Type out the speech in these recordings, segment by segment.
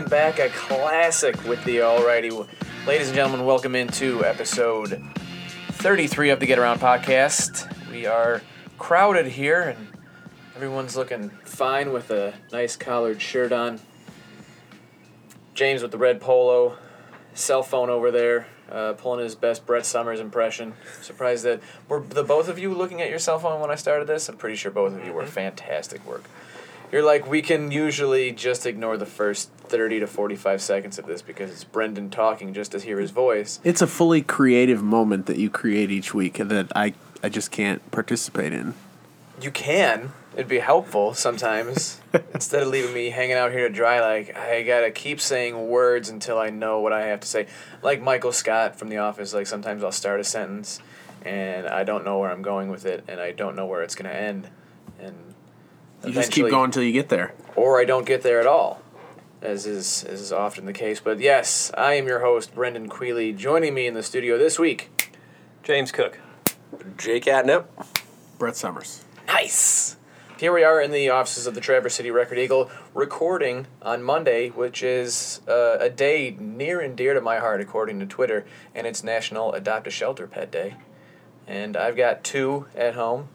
bringing back a classic with the Alrighty. Ladies and gentlemen, welcome into episode 33 of the Get Around podcast. We are crowded here and everyone's looking fine with a nice collared shirt on. James with the red polo, cell phone over there, uh, pulling his best Brett Summers impression. Surprised that were the both of you looking at your cell phone when I started this. I'm pretty sure both of you were fantastic work. You're like we can usually just ignore the first thirty to forty-five seconds of this because it's Brendan talking just to hear his voice. It's a fully creative moment that you create each week that I I just can't participate in. You can. It'd be helpful sometimes. Instead of leaving me hanging out here to dry, like I gotta keep saying words until I know what I have to say. Like Michael Scott from The Office, like sometimes I'll start a sentence and I don't know where I'm going with it and I don't know where it's gonna end. And You just keep going until you get there. or I don't get there at all, as is as is often the case. But yes, I am your host, Brendan Queeley. Joining me in the studio this week, James Cook. Jake Atnip. Brett Summers. nice. Here we are in the offices of the Traverse City Record Eagle, recording on Monday, which is uh, a day near and dear to my heart, according to Twitter, and it's National Adopt a Shelter Pet Day. And I've got two at home.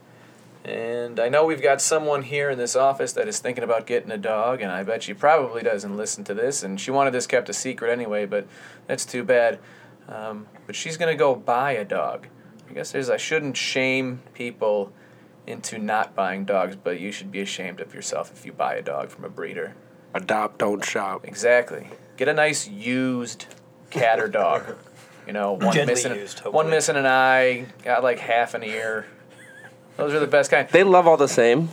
And I know we've got someone here in this office that is thinking about getting a dog, and I bet she probably doesn't listen to this. And she wanted this kept a secret anyway, but that's too bad. Um, but she's going to go buy a dog. I guess there's, I shouldn't shame people into not buying dogs, but you should be ashamed of yourself if you buy a dog from a breeder. Adopt, don't shop. Exactly. Get a nice used cat or dog. You know, one Gently missing used, one missing an eye, got like half an ear. Those are the best kind. They love all the same.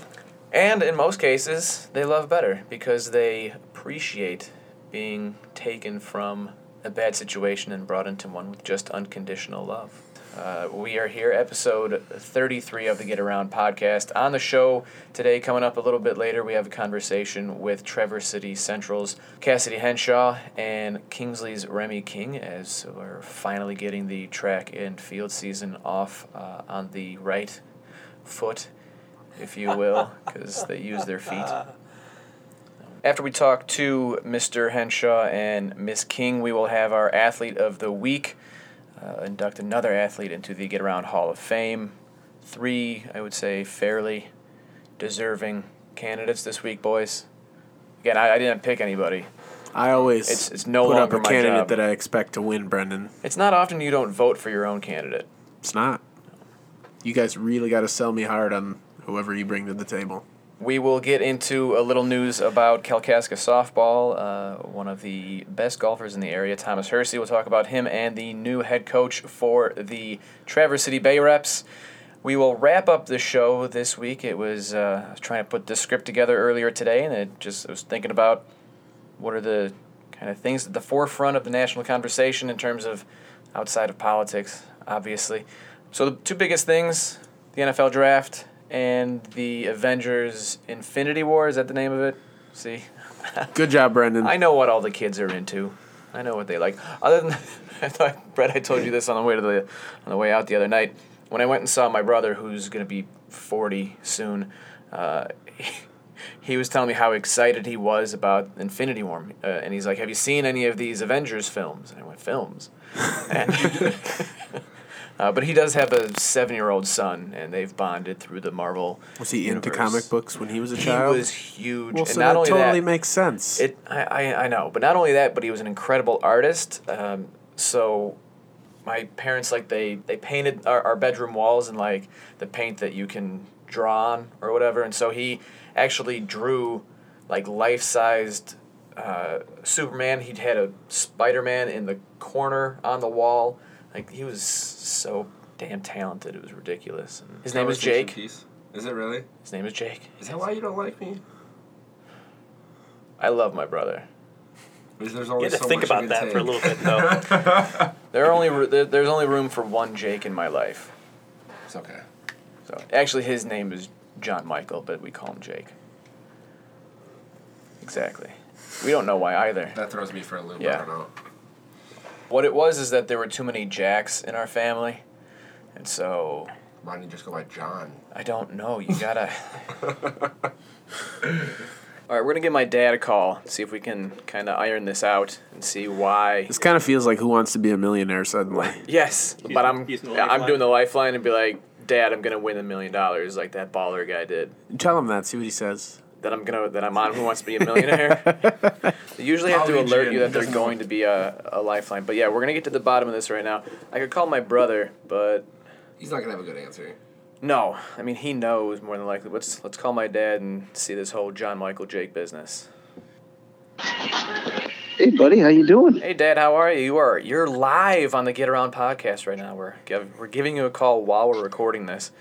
And in most cases, they love better because they appreciate being taken from a bad situation and brought into one with just unconditional love. Uh, we are here, episode 33 of the Get Around podcast. On the show today, coming up a little bit later, we have a conversation with Traverse City Central's Cassidy Henshaw and Kingsley's Remmi King as we're finally getting the track and field season off uh, on the right foot if you will, because they use their feet. After we talk to Mr. Henshaw and Miss King, we will have our athlete of the week uh, induct another athlete into the Get Around Hall of Fame. Three, I would say, fairly deserving candidates this week, boys. Again, I, I didn't pick anybody. I always It's- it's no put up a candidate job. that I expect to win, Brendan. It's not often you don't vote for your own candidate. It's not. You guys really got to sell me hard on whoever you bring to the table. We will get into a little news about Kalkaska softball. Uh, one of the best golfers in the area, Thomas Hursey. We'll talk about him and the new head coach for the Traverse City Bay Reps. We will wrap up the show this week. It was uh, I was trying to put this script together earlier today, and it just I was thinking about what are the kind of things at the forefront of the national conversation in terms of outside of politics, obviously. So the two biggest things: the NFL draft and the Avengers Infinity War. Is that the name of it? See, Good job, Brendan. I know what all the kids are into. I know what they like. Other than, I thought, Brett, I told you this on the way to the on the way out the other night when I went and saw my brother, who's gonna be forty soon. Uh, he, he was telling me how excited he was about Infinity War, uh, and he's like, "Have you seen any of these Avengers films?" And I went, "Films." And uh, but he does have a seven-year-old son, and they've bonded through the Marvel. was he into comic books when he was a He child? He was huge, well, and so not that only totally that, makes sense. it, I, I, I know, but not only that, but he was an incredible artist. Um, so, my parents like they they painted our, our bedroom walls in like the paint that you can draw on or whatever, and so he actually drew like life sized uh, Superman. He'd had a Spider Man in the corner on the wall. Like he was so damn talented. It was ridiculous. And his name is Jake. Piece. Is it really? His name is Jake. Is that why you don't like me? I love my brother. Because there's You only had to so think about that can for a little bit, though. There are only there, there's only room for one Jake in my life. It's okay. So actually, his name is John Michael, but we call him Jake. Exactly. We don't know why either. That throws me for a loop. Yeah. I don't know. What it was is that there were too many Jacks in our family, and so Why don't you just go by John? I don't know. You gotta. All right, we're gonna give my dad a call, see if we can kind of iron this out and see why. This kind of feels like Who Wants to Be a Millionaire suddenly. Yes, but I'm using the I'm lifeline? doing the lifeline and be like, Dad, I'm gonna win a million dollars like that baller guy did. Tell him that. See what he says. That I'm gonna that I'm on Who Wants to Be a Millionaire. they usually have to I'll lead alert in. you that He there's doesn't going to be a, a lifeline. But yeah, we're gonna get to the bottom of this right now. I could call my brother, but He's not gonna have a good answer. no. I mean, he knows more than likely. Let's let's call my dad and see this whole John Michael Jake business. Hey, buddy, how you doing? Hey, Dad, how are you? You are you're live on the Get Around podcast right now. We're we're giving you a call while we're recording this.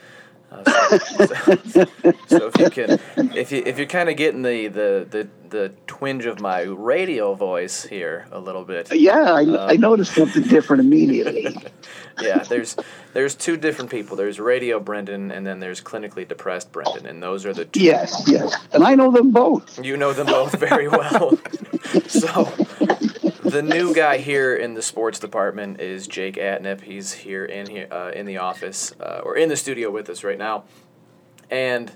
Uh, so, so, so if you can, if you if you're kind of getting the, the the the twinge of my radio voice here a little bit, Yeah, I, I noticed something different immediately. yeah. There's there's two different people. There's Radio Brendan, and then there's clinically depressed Brendan, and those are the two. yes, yes, and I know them both. You know them both very well. so, the new guy here in the sports department is Jake Atnip. He's here in here uh, in the office uh, or in the studio with us right now, and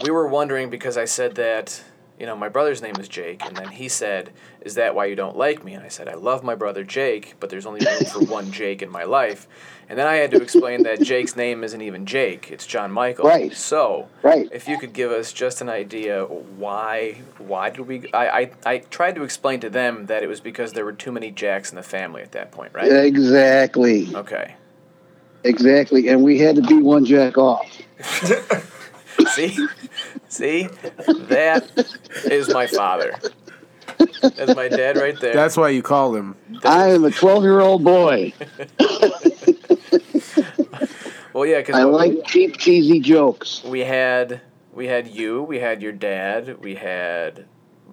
we were wondering because I said that you know my brother's name is Jake, and then he said, "Is that why you don't like me?" And I said, "I love my brother Jake, but there's only room for one Jake in my life." And then I had to explain that Jake's name isn't even Jake; it's John Michael. Right. So, Right. if you could give us just an idea why why did we I, I, I tried to explain to them that it was because there were too many Jacks in the family at that point, right? Exactly, Okay. exactly, and we had to be one jack off. See? See? That is my father. That's my dad right there. That's why you call him. I am a 12 year old boy. well, yeah, because I like cheap, cheesy jokes. we had we had you, we had your dad, we had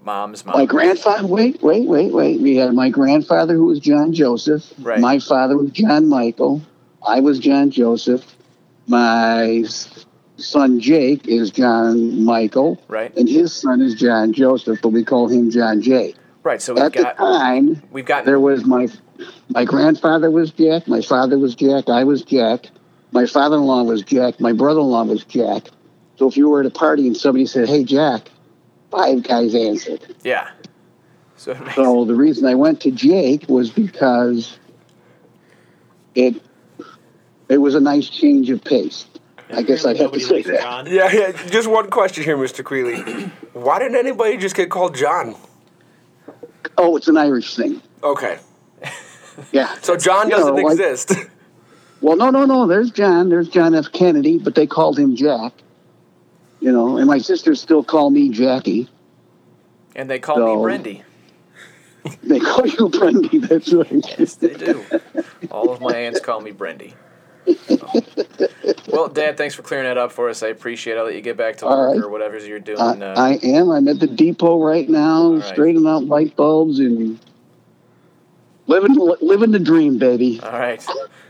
mom's mom. My grandfather, wait, wait, wait, wait. We had my grandfather who was John Joseph. Right. My father was John Michael. I was John Joseph. My s- son Jake is John Michael. right? And his son is John Joseph, but we call him John Jake. Right. So we've At the got time, we've got there was my my grandfather was Jack, my father was Jack, I was Jack, my father-in-law was Jack, my brother-in-law was Jack. So if you were at a party and somebody said, "Hey, Jack," five guys answered. yeah. So makes, So the reason I went to Jake was because it it was a nice change of pace. I guess I'd have to say that. John. Yeah, yeah. Just one question here, Mr. Creeley. Why didn't anybody just get called John? Oh, it's an Irish thing. Okay. Yeah. So John You doesn't know, like- exist. Well, no, no, no. There's John. There's John F. Kennedy, but they called him Jack. You know, and my sisters still call me Jackie. and they call So- me Brendy. They call you Brendy. That's right. Yes, they do. All of my aunts call me Brendy. Well, Dad, thanks for clearing that up for us. I appreciate it. I'll let you get back to work right. or whatever you're doing. I, uh, I am. I'm at the depot right now, right. straightening out light bulbs and living living the dream, baby. all right.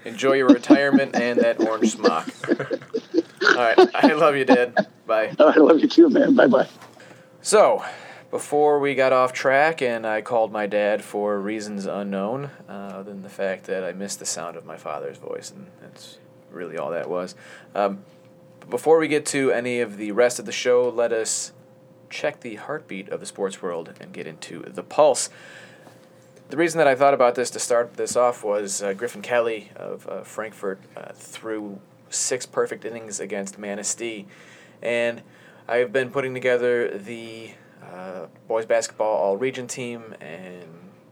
Enjoy your retirement and that orange smock. All right. I love you, Dad. Bye. I love you too, man. Bye bye. So, before we got off track and I called my dad for reasons unknown, uh, other than the fact that I missed the sound of my father's voice, and that's really all that was. Um, before we get to any of the rest of the show, let us check the heartbeat of the sports world and get into the pulse. The reason that I thought about this to start this off was uh, Griffin Kelly of uh, Frankfurt uh, threw six perfect innings against Manistee. And I've been putting together the uh, boys basketball all region team, and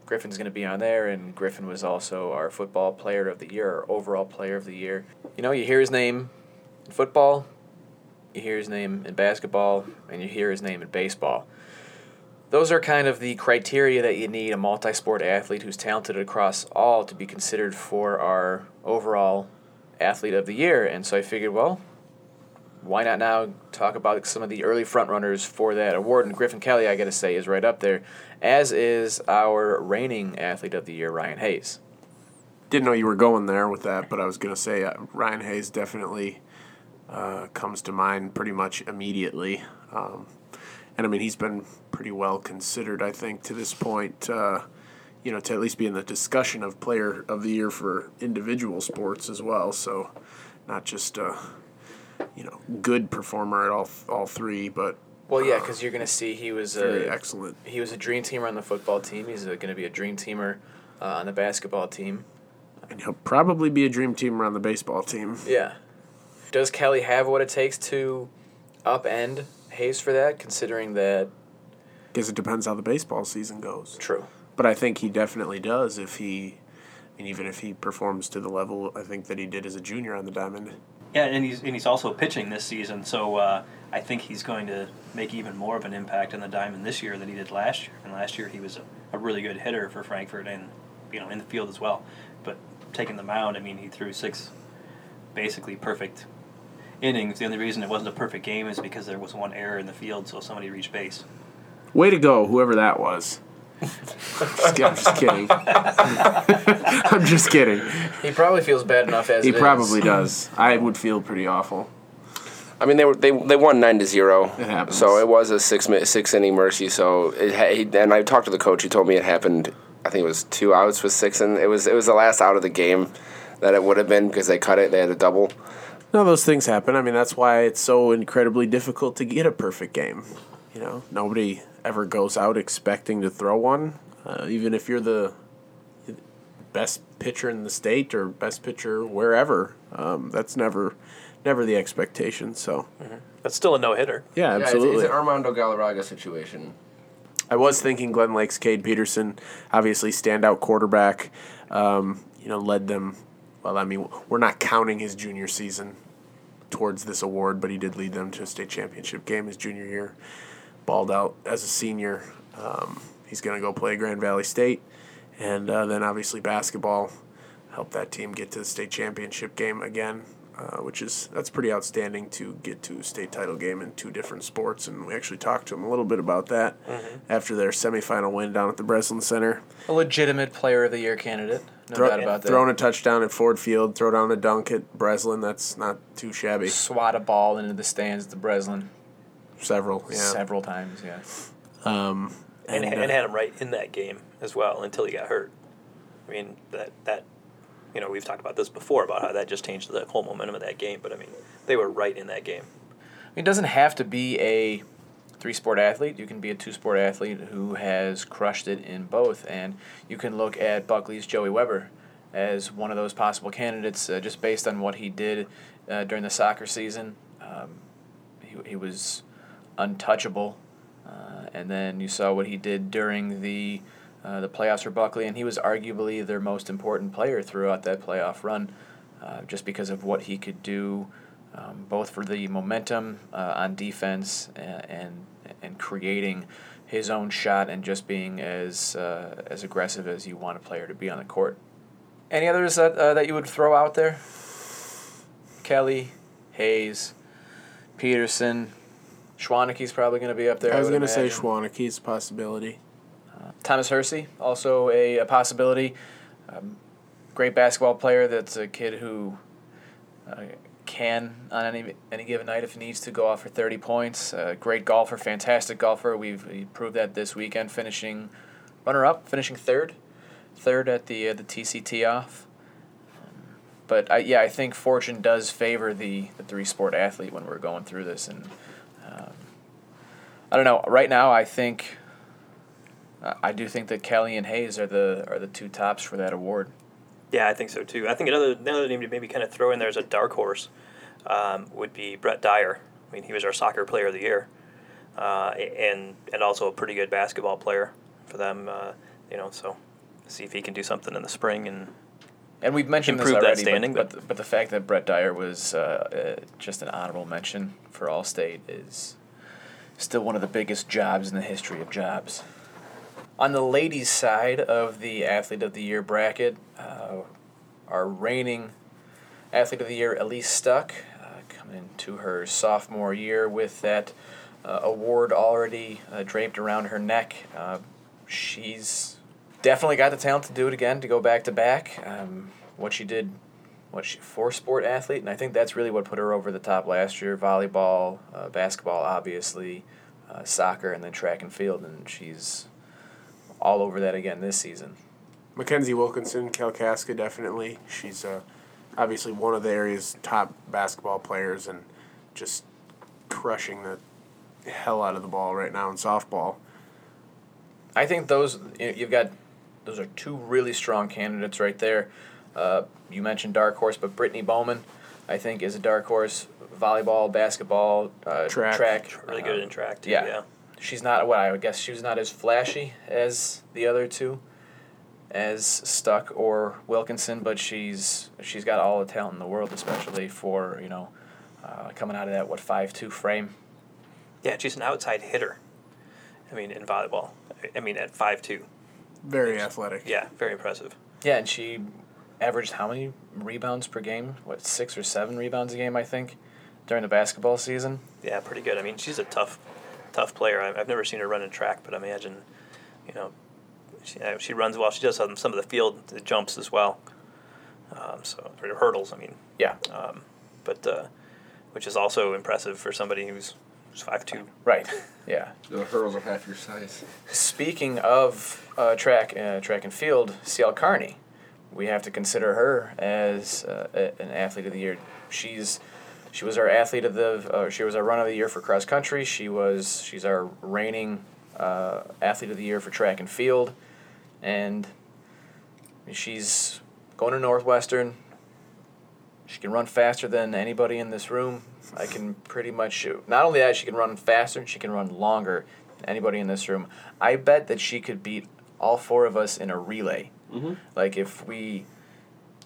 Griffin's going to be on there. And Griffin was also our football player of the year, our overall player of the year. You know, you hear his name in football, you hear his name in basketball, and you hear his name in baseball those are kind of the criteria that you need a multi-sport athlete who's talented across all to be considered for our overall athlete of the year and so i figured well why not now talk about some of the early frontrunners for that award and griffin kelly i gotta say is right up there as is our reigning athlete of the year ryan hayes Didn't know you were going there with that, but I was going to say uh, Ryan Hayes definitely uh, comes to mind pretty much immediately. Um, and I mean, he's been pretty well considered, I think, to this point. Uh, you know, to at least be in the discussion of player of the year for individual sports as well. So, not just a you know good performer at all all three, but Well, yeah, because you're gonna see he was Very a excellent. he was a dream teamer on the football team. He's uh, gonna be a dream teamer uh, on the basketball team. And he'll probably be a dream teamer on the baseball team. Yeah. Does Kelly have what it takes to upend Hayes for that? Considering that, Guess it depends how the baseball season goes. true. But I think he definitely does if he, I mean, even if he performs to the level I think that he did as a junior on the diamond. Yeah, and he's and he's also pitching this season, so uh, I think he's going to make even more of an impact on the diamond this year than he did last year. And last year he was a, a really good hitter for Frankfurt and you know in the field as well. But taking the mound, I mean, he threw six basically perfect innings. The only reason it wasn't a perfect game is because there was one error in the field, so somebody reached base. Way to go, whoever that was. I'm just kidding. I'm just kidding. He probably feels bad enough as He it is. probably does. I would feel pretty awful. I mean, they were they, they won nine to zero. It happens. So it was a six mi- six inning mercy. So it ha- and I talked to the coach. He told me it happened. I think it was two outs with six, and it was it was the last out of the game that it would have been because they cut it. They had a double. No, those things happen. I mean, that's why it's so incredibly difficult to get a perfect game. You know, nobody ever goes out expecting to throw one, uh, even if you're the best pitcher in the state or best pitcher wherever. Um, that's never, never the expectation. So, That's still a no hitter. yeah, Yeah, absolutely. it's, it's an Armando Galarraga situation. I was thinking Glen Lake's Cade Peterson, obviously standout quarterback, um, you know, led them. Well, I mean, we're not counting his junior season towards this award, but he did lead them to a state championship game his junior year. Balled out as a senior. Um, he's going to go play Grand Valley State, and uh, then obviously basketball helped that team get to the state championship game again. Uh, which is that's pretty outstanding to get to a state title game in two different sports, and we actually talked to him a little bit about that after their semifinal win down at the Breslin Center. A legitimate player of the year candidate. No Throw, doubt about that. throwing a touchdown at Ford Field, throw down a dunk at Breslin. That's not too shabby. Swat a ball into the stands at the Breslin Several, yeah. several times. Yeah. and, And, and, uh, had him right in that game as well until he got hurt. I mean that that you know we've talked about this before about how that just changed the whole momentum of that game. But I mean they were right in that game. I mean, it doesn't have to be a three sport athlete. You can be a two sport athlete who has crushed it in both. And you can look at Buckley's Joey Weber as one of those possible candidates uh, just based on what he did uh, during the soccer season. Um, he, he was untouchable. Uh, and then you saw what he did during the uh, the playoffs for Buckley, and he was arguably their most important player throughout that playoff run, uh, just because of what he could do, um, both for the momentum uh, on defense and, and and creating his own shot and just being as uh, as aggressive as you want a player to be on the court. Any others that uh, that you would throw out there? Kelly, Hayes, Peterson, Schwaneke's probably going to be up there. I was going to say. Schwaneke's a possibility. Thomas Hursey, also a, a possibility. Um, great basketball player. That's a kid who uh, can, on any any given night, if he needs to, go off for 30 points. Uh, great golfer, fantastic golfer. We've we proved that this weekend, finishing runner up, finishing third, third at the uh, the TCT off. Um, But I, yeah, I think fortune does favor the, the three sport athlete when we're going through this, and I don't know. Right now, I think I- I do think that Kelly and Hayes are the are the two tops for that award. Yeah, I think so too. I think another another name to maybe kind of throw in there as a dark horse um, would be Brett Dyer. I mean, he was our soccer player of the year, uh, and and also a pretty good basketball player for them. Uh, you know, so see if he can do something in the spring and And we've mentioned this already, standing, but, but- but, but the fact that Brett Dyer was uh, uh, just an honorable mention for Allstate is still one of the biggest jobs in the history of jobs. On the ladies' side of the Athlete of the Year bracket, uh, our reigning Athlete of the Year, Elise Stuck, uh, coming into her sophomore year with that uh, award already uh, draped around her neck. Uh, she's definitely got the talent to do it again, to go back to back. Um, what she did, what she four sport athlete, and I think that's really what put her over the top last year. Volleyball, uh, basketball, obviously, uh, soccer, and then track and field, and she's all over that again this season. Makenzie Wilkinson, Kalkaska, definitely. She's uh, obviously one of the area's top basketball players and just crushing the hell out of the ball right now in softball. I think those you- you've got those are two really strong candidates right there. Uh, you mentioned dark horse, but Brittany Bowman, I think, is a dark horse. Volleyball, basketball, uh, Track. track, Really good in track too. yeah. Yeah. She's not what I would guess. She was not as flashy as the other two, as Stuck or Wilkinson, but she's she's got all the talent in the world, especially for you know, uh, coming out of that what five two frame. Yeah, she's an outside hitter. I mean, in volleyball. I- I mean, at five two. Very athletic. Yeah, very impressive. Yeah, and she averaged how many rebounds per game? What six or seven rebounds a game? I think during the basketball season. Yeah, pretty good. I mean, she's a tough, tough player. I- I've never seen her run in track, but I imagine, you know, she, uh, she runs well. She does some, some of the field the jumps as well. Um, so or hurdles, I mean, Yeah, um, but uh, which is also impressive for somebody who's who's five two. right. Yeah. The hurdles are half your size. Speaking of uh, track, uh, track and field, CL Carney, we have to consider her as uh, an athlete of the year. She's she was our athlete of the uh, she was our run of the year for cross country. She was she's our reigning uh, athlete of the year for track and field, and she's going to Northwestern. She can run faster than anybody in this room. I can pretty much shoot. Not only that, she can run faster, and she can run longer than anybody in this room. I bet that she could beat all four of us in a relay. Mhm. Like if we,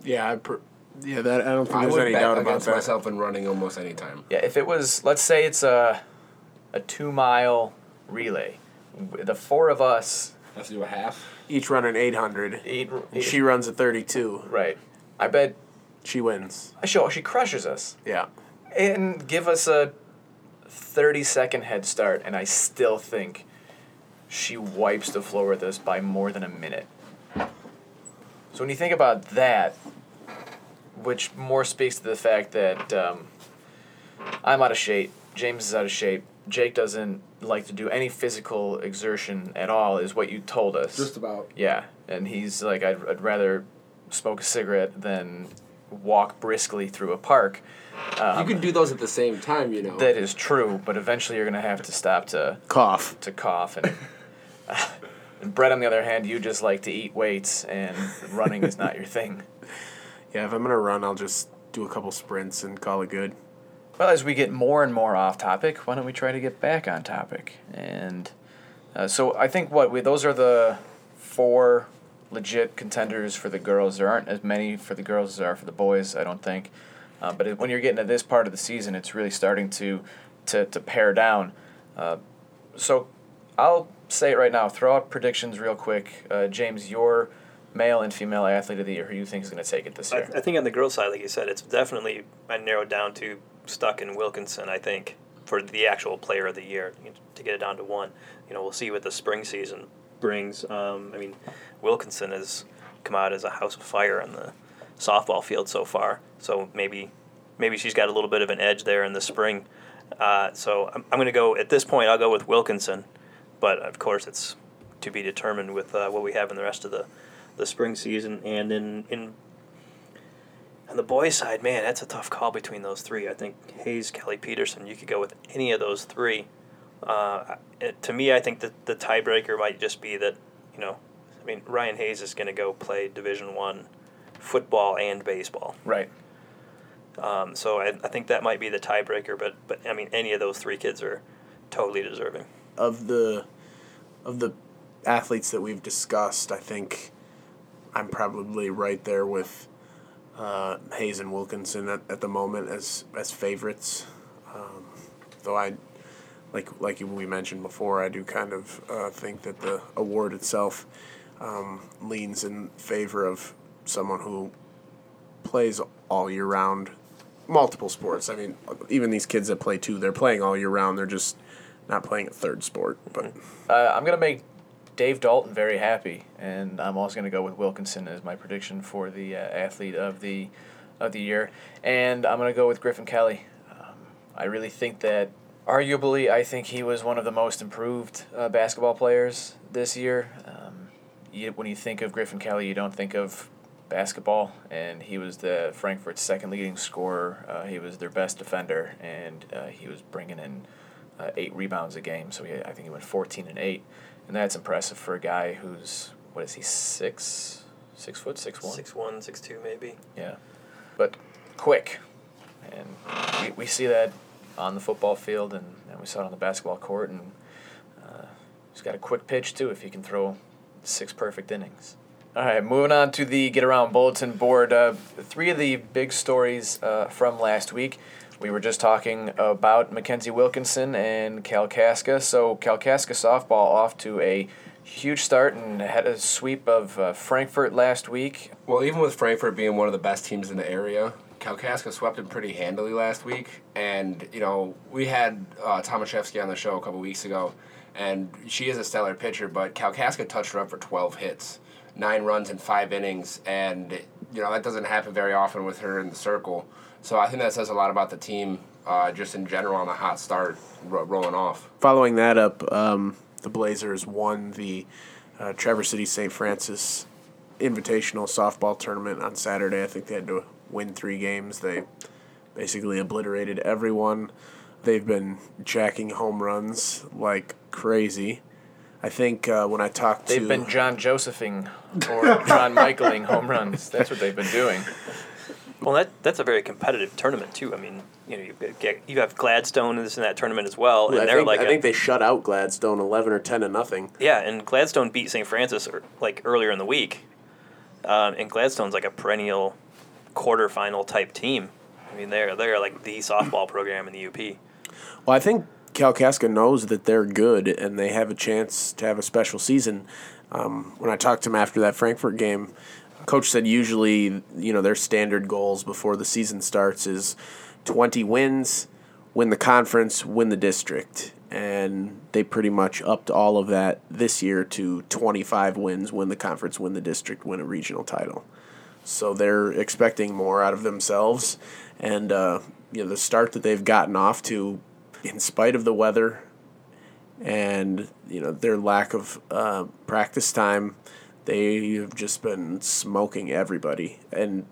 Yeah, I per- yeah, that I don't think I there's would any bet doubt about against that. myself in running almost any time. yeah, if it was, let's say it's a, a two mile relay, the four of us Let's do a half. Each run an 800. eat. And she runs a 32. right. I bet She wins. she she crushes us Yeah. and give us a thirty second head start, and I still think she wipes the floor with us by more than a minute. So when you think about that, which more speaks to the fact that um, I'm out of shape, James is out of shape, Jake doesn't like to do any physical exertion at all, is what you told us. Just about. Yeah, and he's like, I'd, I'd rather smoke a cigarette than walk briskly through a park. Um, you can do those at the same time, you know. that is true, but eventually you're gonna have to stop to Cough. to cough and. and Brett, on the other hand, you just like to eat weights, and running is not your thing. Yeah, if I'm going to run, I'll just do a couple sprints and call it good. Well, as we get more and more off topic, why don't we try to get back on topic? And uh, so I think what we those are the four legit contenders for the girls. There aren't as many for the girls as there are for the boys. I don't think. Uh, but it, when you're getting to this part of the season, it's really starting to to, to pare down. Uh, so I'll say it right now. Throw out predictions real quick. Uh, James, your male and female athlete of the year. Who you think is going to take it this I, year? I think on the girls' side, like you said, it's definitely I narrowed down to Stuck and Wilkinson. I think for the actual player of the year to get it down to one. You know, we'll see what the spring season brings. Um, I mean, Wilkinson has come out as a house of fire on the softball field so far. So maybe maybe she's got a little bit of an edge there in the spring. Uh, so I'm, I'm going to go at this point. I'll go with Wilkinson, but of course it's to be determined with uh, what we have in the rest of the the spring season and in in on the boys' side, man, that's a tough call between those three. I think Hayes, Kelly, Peterson. You could go with any of those three. Uh, it, to me, I think that the tiebreaker might just be that you know, I mean, Ryan Hayes is going to go play Division One football and baseball. right. Um, so I, I think that might be the tiebreaker. But but I mean, any of those three kids are totally deserving. Of the of the athletes that we've discussed, I think I'm probably right there with uh, Hayes and Wilkinson at, at the moment as as favorites. Um, though I like like we mentioned before, I do kind of uh, think that the award itself um, leans in favor of someone who plays all year round, multiple sports. I mean, even these kids that play two, they're playing all year round. They're just not playing a third sport. But Uh, I'm gonna make Dave Dalton very happy, and I'm also gonna go with Wilkinson as my prediction for the uh, athlete of the of the year, and I'm gonna go with Griffin Kelly. Um, I really think that, arguably, I think he was one of the most improved uh, basketball players this year. Um, you, when you think of Griffin Kelly, you don't think of basketball, and he was the Frankfurt's second leading scorer. Uh, he was their best defender, and uh, he was bringing in uh, eight rebounds a game. So he, I think he went 14 and eight, and that's impressive for a guy who's what is he six, six foot, six one. Six one, six two, maybe. Yeah, but quick, and we, we see that on the football field, and, and we saw it on the basketball court, and uh, he's got a quick pitch too. If he can throw six perfect innings. All right, moving on to the get around bulletin board. Uh, three of the big stories uh, from last week. We were just talking about Makenzie Wilkinson and Kalkaska. So Kalkaska softball off to a huge start and had a sweep of uh, Frankfurt last week. Well, even with Frankfurt being one of the best teams in the area, Kalkaska swept them pretty handily last week. And, you know, we had uh, Tomaszewski on the show a couple weeks ago, and she is a stellar pitcher, but Kalkaska touched her up for 12 hits, nine runs in five innings, and, you know, that doesn't happen very often with her in the circle. So I think that says a lot about the team uh, just in general on the hot start ro- rolling off. Following that up, um, the Blazers won the uh, Traverse City St. Francis Invitational Softball Tournament on Saturday. I think they had to win three games. They basically obliterated everyone. They've been jacking home runs like crazy. I think uh, when I talked to They've been John Josephing or John Michaeling home runs. That's what they've been doing. Well, that that's a very competitive tournament too. I mean, you know, you get you have Gladstone in this in that tournament as well, and I they're think, like I a- think they shut out Gladstone eleven or ten to nothing. yeah, and Gladstone beat St. Francis er- like earlier in the week, um, and Gladstone's like a perennial quarterfinal type team. I mean, they're they're like the softball program in the UP. Well, I think Kalkaska knows that they're good and they have a chance to have a special season. Um, when I talked to him after that Frankfurt game, coach said usually you know their standard goals before the season starts is 20 wins, win the conference, win the district. And they pretty much upped all of that this year to 25 wins, win the conference, win the district, win a regional title. So they're expecting more out of themselves. And uh, you know the start that they've gotten off to, in spite of the weather and you know their lack of uh, practice time, they have just been smoking everybody. And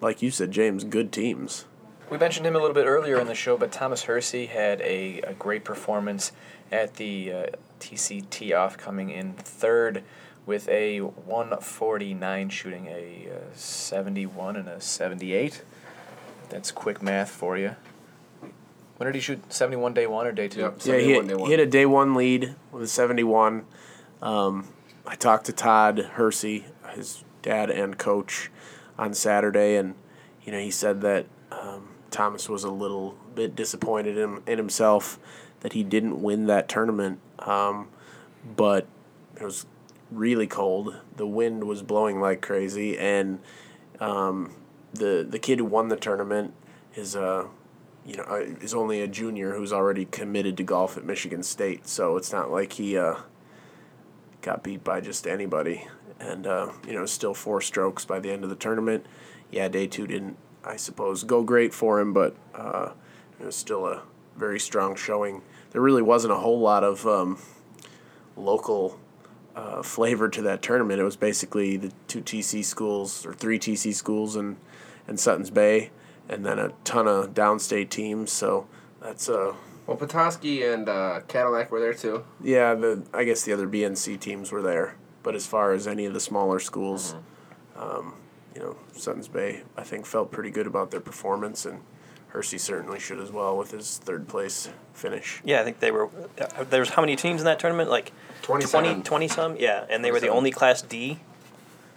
like you said, James, good teams. We mentioned him a little bit earlier in the show, but Thomas Hursey had a, a great performance at the uh, TCT off, coming in third with a 149 shooting a uh, 71 and a 78. That's quick math for you. When did he shoot? 71 day one or day two? Yep. Yeah, he hit, day one. he hit a day one lead with a 71. Um, I talked to Todd Hursey, his dad and coach, on Saturday, and you know he said that um, Thomas was a little bit disappointed in, in himself that he didn't win that tournament, um, but it was really cold. The wind was blowing like crazy, and um, the the kid who won the tournament is uh, you know, uh, is only a junior who's already committed to golf at Michigan State. So it's not like he uh, got beat by just anybody. And, uh, you know, still four strokes by the end of the tournament. Yeah, day two didn't, I suppose, go great for him, but uh, it was still a very strong showing. There really wasn't a whole lot of um, local uh, flavor to that tournament. It was basically the two TC schools or three TC schools and, and Sutton's Bay and then a ton of downstate teams. So that's uh Well, Petoskey and uh, Cadillac were there too. yeah. The I guess the other BNC teams were there, but as far as any of the smaller schools, um, you know, Sutton's Bay I think felt pretty good about their performance, and Hursey certainly should as well with his third place finish. Yeah, I think they were. Uh, there was how many teams in that tournament? Like 27. 20, 20 some. Yeah, and they were the only Class D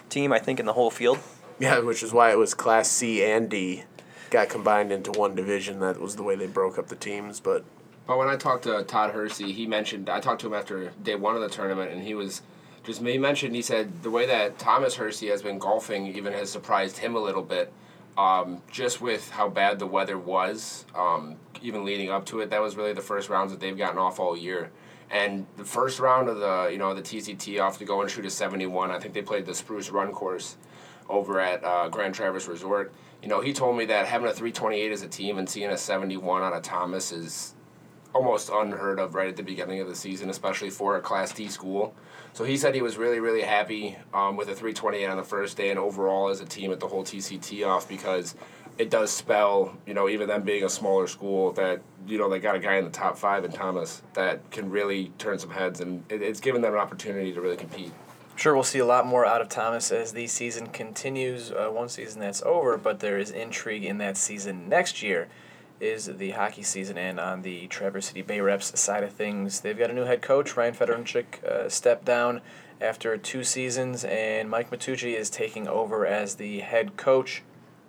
team I think in the whole field. Yeah, which is why it was Class C and D got combined into one division. That was the way they broke up the teams, but But when I talked to Todd Hursey, he mentioned I talked to him after day one of the tournament, and he was just he mentioned he said the way that Thomas Hursey has been golfing even has surprised him a little bit, um, just with how bad the weather was. Um, even leading up to it, that was really the first rounds that they've gotten off all year. And the first round of the you know the TCT off to go and shoot a seventy one. I think they played the Spruce Run course over at uh, Grand Traverse Resort. You know, he told me that having a 328 as a team and seeing a 71 on a Thomas is almost unheard of right at the beginning of the season, especially for a Class D school. So he said he was really, really happy um, with a 328 on the first day and overall as a team at the whole TCT off because it does spell, you know, even them being a smaller school, that you know they got a guy in the top five in Thomas that can really turn some heads, and it, it's given them an opportunity to really compete. Sure, we'll see a lot more out of Thomas as the season continues. Uh, one season that's over, but there is intrigue in that season next year. Is the hockey season and on the Traverse City Bay Reps side of things? They've got a new head coach, Ryan Fedorchik, uh, stepped down after two seasons, and Mike Matucci is taking over as the head coach.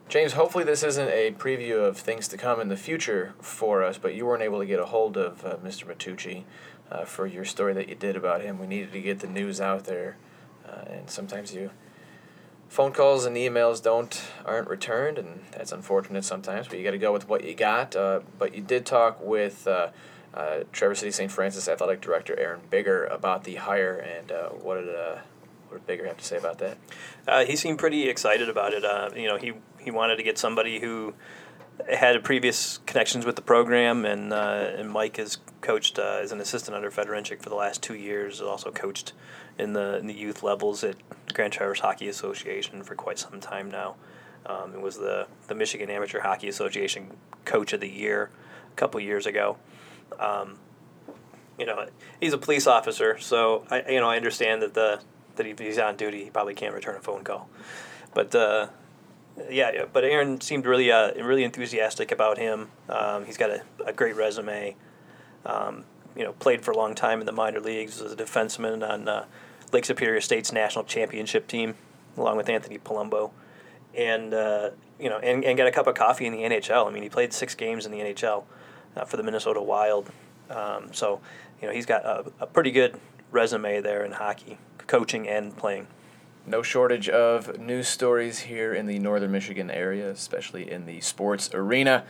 James, hopefully this isn't a preview of things to come in the future for us, but you weren't able to get a hold of uh, Mr. Matucci uh, for your story that you did about him. We needed to get the news out there, uh, and sometimes you phone calls and emails don't aren't returned, and that's unfortunate sometimes. But you got to go with what you got. Uh, but you did talk with. Uh, uh, Traverse City St. Francis Athletic Director Aaron Bigger about the hire, and uh, what did uh, what did Bigger have to say about that? Uh, he seemed pretty excited about it. Uh, you know, he he wanted to get somebody who had previous connections with the program, and uh, and Mike has coached uh, as an assistant under Fedorenchik for the last two years. Also coached in the in the youth levels at Grand Traverse Hockey Association for quite some time now. Um, it was the the Michigan Amateur Hockey Association Coach of the Year a couple years ago. Um, you know, he's a police officer, so I you know I understand that the that he's on duty, he probably can't return a phone call. But uh, yeah, yeah, but Aaron seemed really uh, really enthusiastic about him. Um, he's got a, a great resume. Um, you know, played for a long time in the minor leagues as a defenseman on uh, Lake Superior State's national championship team, along with Anthony Palumbo, and uh, you know, and, and got a cup of coffee in the NHL. I mean, he played six games in the NHL uh, for the Minnesota Wild. Um, so, you know, he's got a, a pretty good resume there in hockey, coaching and playing. No shortage of news stories here in the northern Michigan area, especially in the sports arena.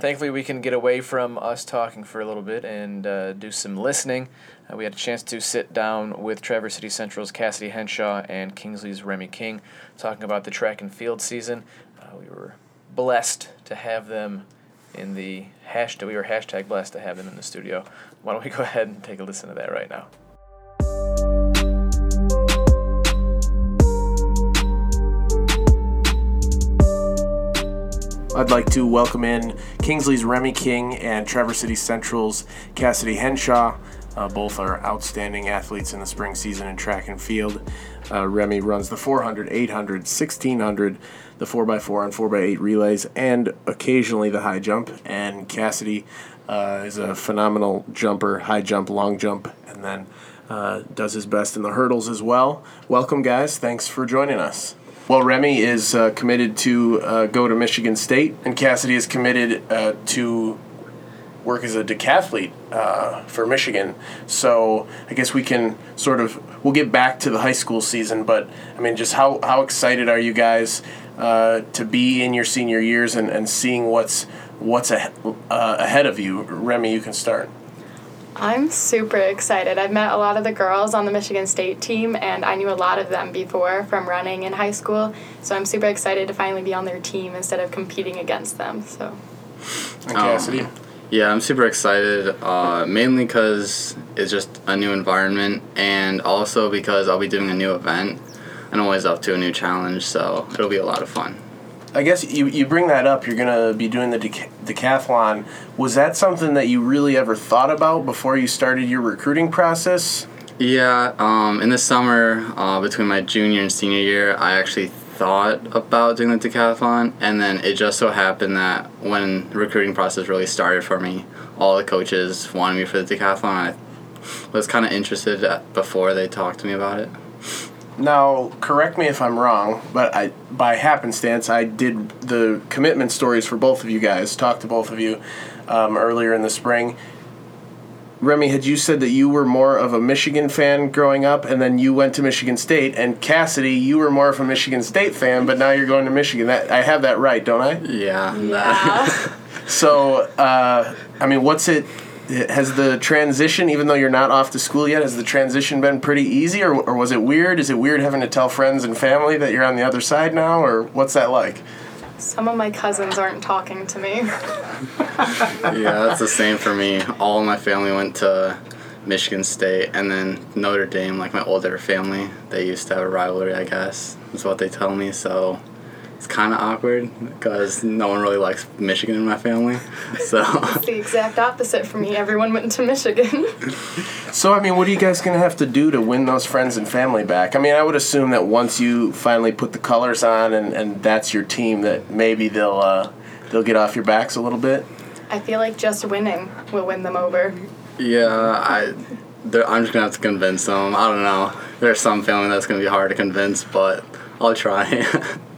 Thankfully, we can get away from us talking for a little bit and uh, do some listening. Uh, we had a chance to sit down with Traverse City Central's Cassidy Henshaw and Kingsley's Remmi King talking about the track and field season. Uh, we were blessed to have them in the hashtag. We were hashtag blessed to have them in the studio. Why don't we go ahead and take a listen to that right now? I'd like to welcome in Kingsley's Remmi King and Traverse City Central's Cassidy Henshaw. Uh, both are outstanding athletes in the spring season in track and field. Uh, Remmi runs the 400, 800, 1600, the 4x4 and 4x8 relays, and occasionally the high jump. And Cassidy uh, is a phenomenal jumper, high jump, long jump, and then uh, does his best in the hurdles as well. Welcome, guys. Thanks for joining us. Well, Remmi is uh, committed to uh, go to Michigan State, and Cassidy is committed uh, to work as a decathlete uh, for Michigan. So I guess we can sort of we'll get back to the high school season, but I mean, just how how excited are you guys uh, to be in your senior years and, and seeing what's what's a, uh, ahead of you? Remmi, you can start. I'm super excited. I've met a lot of the girls on the Michigan State team, and I knew a lot of them before from running in high school. So I'm super excited to finally be on their team instead of competing against them. So. And Cassidy. Yeah, I'm super excited, uh, mainly because it's just a new environment, and also because I'll be doing a new event. And I'm always up to a new challenge, so it'll be a lot of fun. I guess you, you bring that up. You're gonna be doing the deca- decathlon. Was that something that you really ever thought about before you started your recruiting process? Yeah, um, in the summer, uh, between my junior and senior year, I actually thought about doing the decathlon, and then it just so happened that when the recruiting process really started for me, all the coaches wanted me for the decathlon. I was kind of interested before they talked to me about it. Now, correct me if I'm wrong, but I, by happenstance, I did the commitment stories for both of you guys, talked to both of you um, earlier in the spring. Remmi, had you said that you were more of a Michigan fan growing up, and then you went to Michigan State, and Cassidy, you were more of a Michigan State fan, but now you're going to Michigan. That I have that right, don't I? Yeah. Yeah. So, uh, I mean, what's it? Has the transition, even though you're not off to school yet, has the transition been pretty easy, or, or was it weird? Is it weird having to tell friends and family that you're on the other side now, or what's that like? Some of my cousins aren't talking to me. yeah, that's the same for me. All of my family went to Michigan State, and then Notre Dame, like my older family, they used to have a rivalry, I guess, is what they tell me. So it's kind of awkward because no one really likes Michigan in my family. So It's the exact opposite for me. Everyone went to Michigan. So I mean, what are you guys gonna have to do to win those friends and family back? I mean, I would assume that once you finally put the colors on and, and that's your team, that maybe they'll uh, they'll get off your backs a little bit. I feel like just winning will win them over. yeah, I I'm just gonna have to convince them. I don't know. There's some family that's gonna be hard to convince, but I'll try.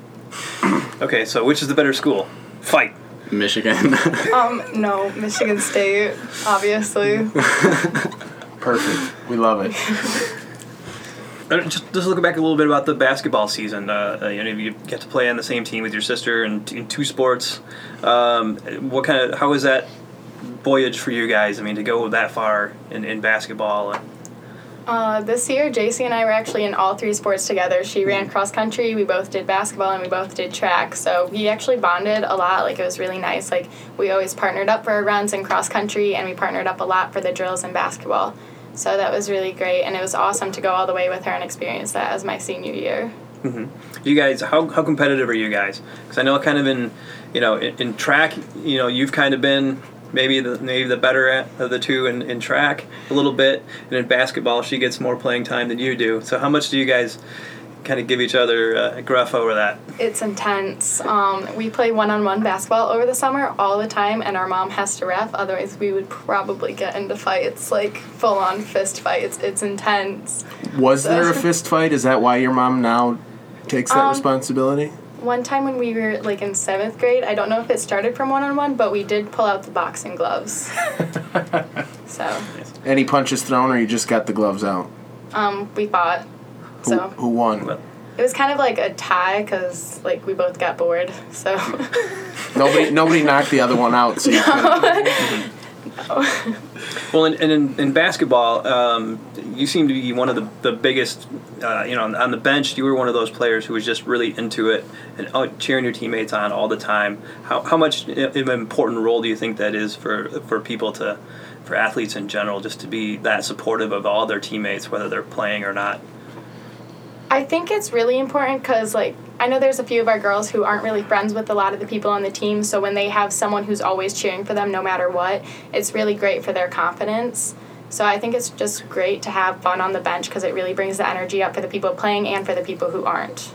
Okay, so which is the better school? Fight. Michigan. Um, no, Michigan State, obviously. Perfect. We love it. Uh, Just, just looking back a little bit about the basketball season. Uh, uh, you know, you get to play on the same team with your sister in, in two sports. Um, what kind of how was that voyage for you guys? I mean, to go that far in, in basketball. Uh, this year, JC and I were actually in all three sports together. She ran cross country, we both did basketball, and we both did track. So we actually bonded a lot. Like, it was really nice. Like, we always partnered up for our runs in cross country, and we partnered up a lot for the drills in basketball. So that was really great, and it was awesome to go all the way with her and experience that as my senior year. You guys, how, how competitive are you guys? Because I know kind of in, you know, in, in track, you know, you've kind of been maybe the maybe the better at, of the two in, in track a little bit, and in basketball she gets more playing time than you do. So how much do you guys kind of give each other uh, gruff over that? It's intense. Um, we play one on one basketball over the summer all the time, and our mom has to ref. Otherwise, we would probably get into fights, like full on fist fights. It's intense. Was there a fist fight? Is that why your mom now takes that Um, responsibility? One time when we were like in seventh grade, I don't know if it started from one on one, but we did pull out the boxing gloves. so Any punches thrown, or you just got the gloves out? um, we fought. Who, So who won? it was kind of like a tie because like we both got bored. So Nobody, nobody knocked the other one out. So you Well, and, and in, in basketball, um, you seem to be one of the, the biggest, uh, you know, on, on the bench, you were one of those players who was just really into it and uh, cheering your teammates on all the time. How, how much of an important role do you think that is for, for people to, for athletes in general, just to be that supportive of all their teammates, whether they're playing or not? I think it's really important because, like, I know there's a few of our girls who aren't really friends with a lot of the people on the team. So when they have someone who's always cheering for them, no matter what, it's really great for their confidence. So I think it's just great to have fun on the bench because it really brings the energy up for the people playing and for the people who aren't.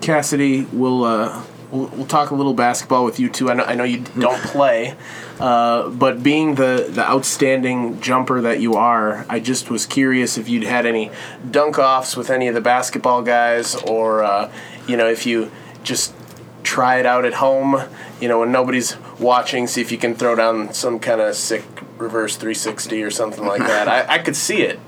Cassidy, we'll, uh, we'll we'll talk a little basketball with you too. I know, I know you don't play, uh, but being the the outstanding jumper that you are, I just was curious if you'd had any dunk offs with any of the basketball guys, or uh, you know if you just try it out at home, you know when nobody's watching, see if you can throw down some kind of sick reverse 360 or something like that. I, I could see it.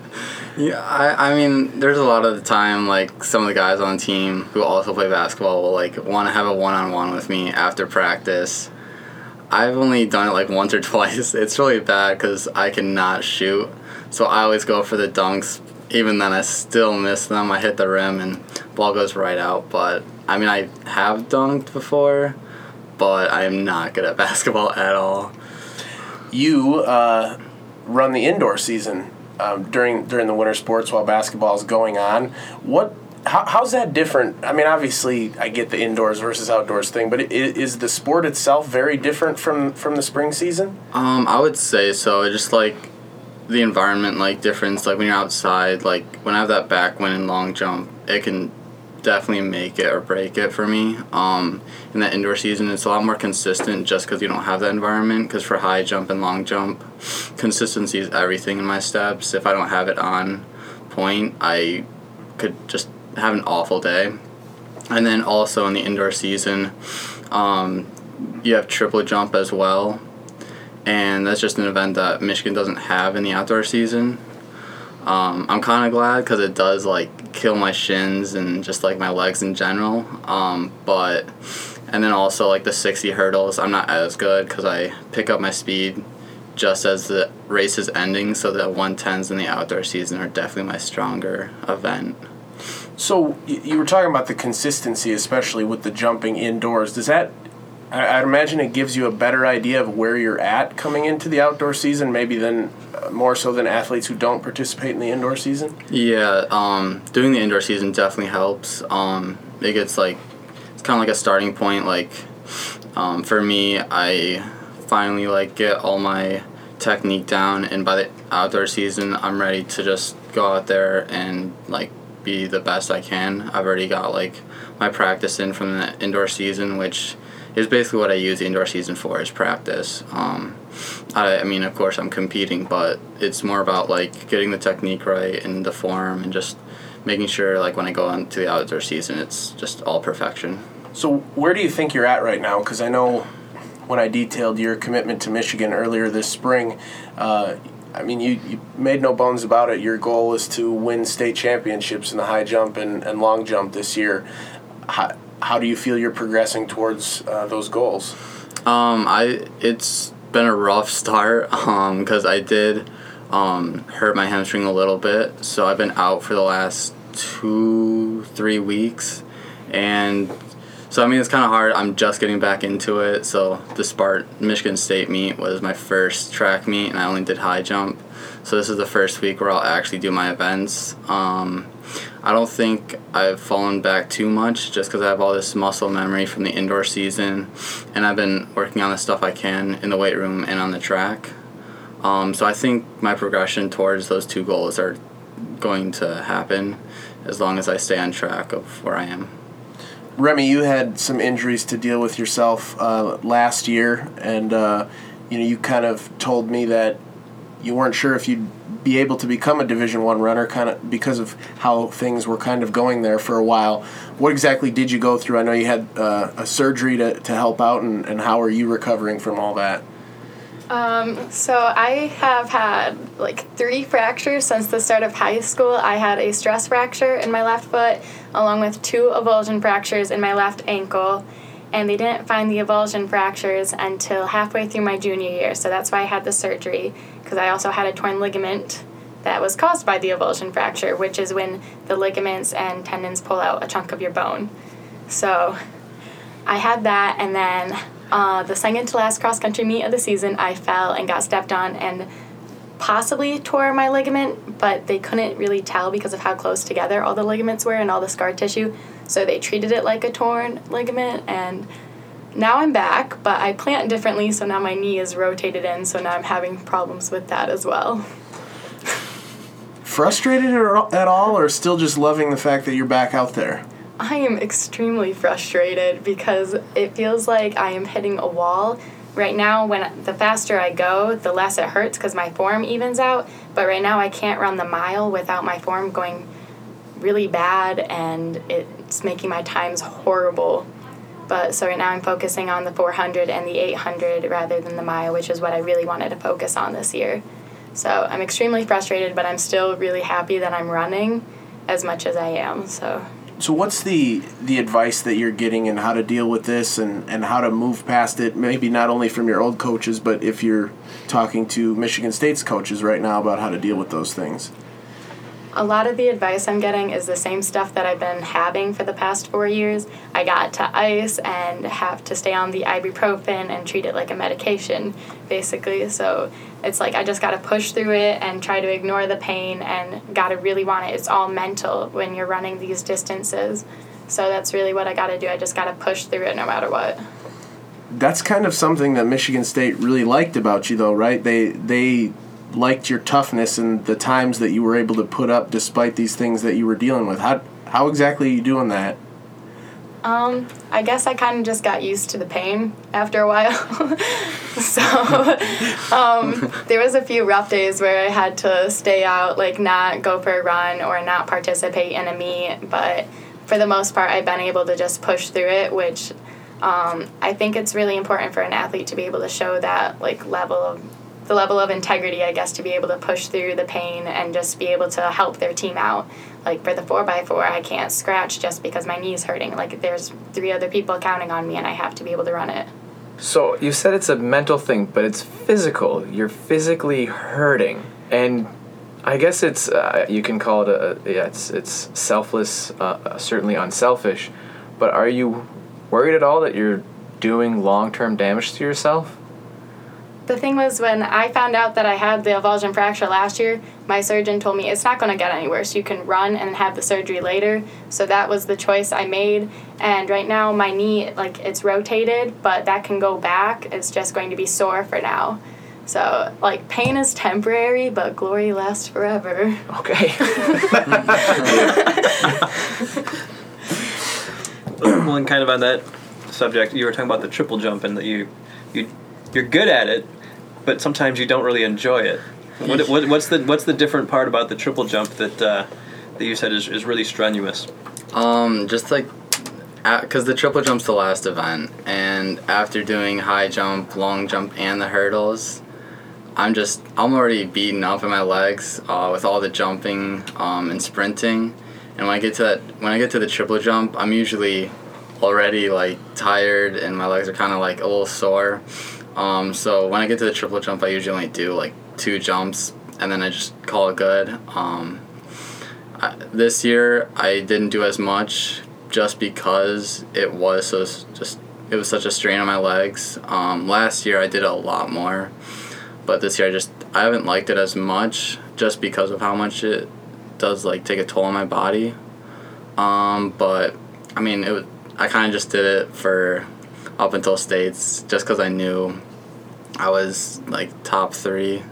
Yeah, I, I mean, there's a lot of the time, like, some of the guys on the team who also play basketball will, like, want to have a one on one with me after practice. I've only done it, like, once or twice. It's really bad because I cannot shoot. So I always go for the dunks. Even then, I still miss them. I hit the rim and ball goes right out. But, I mean, I have dunked before, but I am not good at basketball at all. you uh, run the indoor season um, during during the winter sports while basketball is going on. What? How, how's that different? I mean, obviously, I get the indoors versus outdoors thing, but is the sport itself very different from from the spring season? Um, I would say so. Just like the environment, like difference, like when you're outside, like when I have that backwind and long jump, it can definitely make it or break it for me. Um, in that indoor season, it's a lot more consistent just because you don't have that environment. Because for high jump and long jump, consistency is everything in my steps. If I don't have it on point, I could just have an awful day. And then also in the indoor season, um, you have triple jump as well and that's just an event that Michigan doesn't have in the outdoor season. Um, I'm kind of glad because it does like kill my shins and just like my legs in general. Um, but and then also like the 60 hurdles, I'm not as good because I pick up my speed just as the race is ending. So the 110s in the outdoor season are definitely my stronger event. So you were talking about the consistency, especially with the jumping indoors. Does that? I, I'd imagine it gives you a better idea of where you're at coming into the outdoor season, maybe than more so than athletes who don't participate in the indoor season. Yeah, um, doing the indoor season definitely helps. Um, it gets like it's kind of like a starting point. Like um, for me, I finally like get all my technique down, and by the outdoor season, I'm ready to just go out there and like be the best I can. I've already got like my practice in from the indoor season, which is basically what I use the indoor season for is practice. Um, I, I mean, of course, I'm competing, but it's more about like getting the technique right and the form and just making sure like when I go into the outdoor season, it's just all perfection. So where do you think you're at right now? Because I know when I detailed your commitment to Michigan earlier this spring, uh, I mean, you, you made no bones about it. Your goal is to win state championships in the high jump and, and long jump this year. How, how do you feel you're progressing towards uh, those goals? Um, I it's been a rough start um because I did um hurt my hamstring a little bit, so I've been out for the last two three weeks, and so I mean it's kind of hard. I'm just getting back into it. So the Spart Michigan State meet was my first track meet, and I only did high jump. So this is the first week where I'll actually do my events. Um, I don't think I've fallen back too much just because I have all this muscle memory from the indoor season, and I've been working on the stuff I can in the weight room and on the track. Um, so I think my progression towards those two goals are going to happen as long as I stay on track of where I am. Remmi, you had some injuries to deal with yourself uh, last year, and uh, you know you kind of told me that you weren't sure if you'd be able to become a Division One runner, kind of because of how things were kind of going there for a while. What exactly did you go through? I know you had uh, a surgery to, to help out, and, and how are you recovering from all that? Um, so I have had like three fractures since the start of high school. I had a stress fracture in my left foot, along with two avulsion fractures in my left ankle, and they didn't find the avulsion fractures until halfway through my junior year. So that's why I had the surgery because I also had a torn ligament that was caused by the avulsion fracture, which is when the ligaments and tendons pull out a chunk of your bone. So I had that, and then uh, the second to last cross country meet of the season, I fell and got stepped on and possibly tore my ligament, but they couldn't really tell because of how close together all the ligaments were and all the scar tissue. So they treated it like a torn ligament, and now I'm back, but I plant differently, so now my knee is rotated in, so now I'm having problems with that as well. Frustrated at all, or still just loving the fact that you're back out there? I am extremely frustrated because it feels like I am hitting a wall. Right now, when the faster I go, the less it hurts because my form evens out. But right now, I can't run the mile without my form going really bad, and it's making my times horrible. But so right now, I'm focusing on the 400 and the 800 rather than the mile, which is what I really wanted to focus on this year. So I'm extremely frustrated, but I'm still really happy that I'm running as much as I am. So. So what's the the advice that you're getting and how to deal with this and, and how to move past it? Maybe not only from your old coaches, but if you're talking to Michigan State's coaches right now about how to deal with those things. A lot of the advice I'm getting is the same stuff that I've been having for the past four years. I got to ice and have to stay on the ibuprofen and treat it like a medication, basically. So it's like I just got to push through it and try to ignore the pain and got to really want it. It's all mental when you're running these distances. So that's really what I got to do. I just got to push through it no matter what. That's kind of something that Michigan State really liked about you, though, right? They they liked your toughness and the times that you were able to put up despite these things that you were dealing with. How how exactly are you doing that? Um, I guess I kind of just got used to the pain after a while. so um, there was a few rough days where I had to stay out, like not go for a run or not participate in a meet. But for the most part, I've been able to just push through it, which um, I think it's really important for an athlete to be able to show that like level of the level of integrity, I guess, to be able to push through the pain and just be able to help their team out. Like for the 4x4, I can't scratch just because my knee's hurting. Like there's three other people counting on me and I have to be able to run it. So you said it's a mental thing, but it's physical. You're physically hurting. And I guess it's, uh, you can call it a, yeah, it's, it's selfless, uh, certainly unselfish. But are you worried at all that you're doing long term damage to yourself? The thing was when I found out that I had the avulsion fracture last year, my surgeon told me it's not going to get any worse. You can run and have the surgery later. So that was the choice I made. And right now my knee like it's rotated, but that can go back. It's just going to be sore for now. So like pain is temporary, but glory lasts forever. Okay. well, and kind of on that subject, you were talking about the triple jump and that you, you, you're good at it, but sometimes you don't really enjoy it. What, what, what's the what's the different part about the triple jump that uh, that you said is, is really strenuous? Um, just like, because the triple jump's the last event, and after doing high jump, long jump, and the hurdles, I'm just I'm already beaten up in my legs uh, with all the jumping um, and sprinting, and when I get to that when I get to the triple jump, I'm usually already like tired and my legs are kind of like a little sore. Um, so when I get to the triple jump, I usually only do like two jumps and then I just call it good. Um, I, this year I didn't do as much just because it was so just it was such a strain on my legs. Um, last year I did a lot more, but this year I just I haven't liked it as much just because of how much it does like take a toll on my body. Um, but I mean it I kind of just did it for up until states just because I knew I was like top 3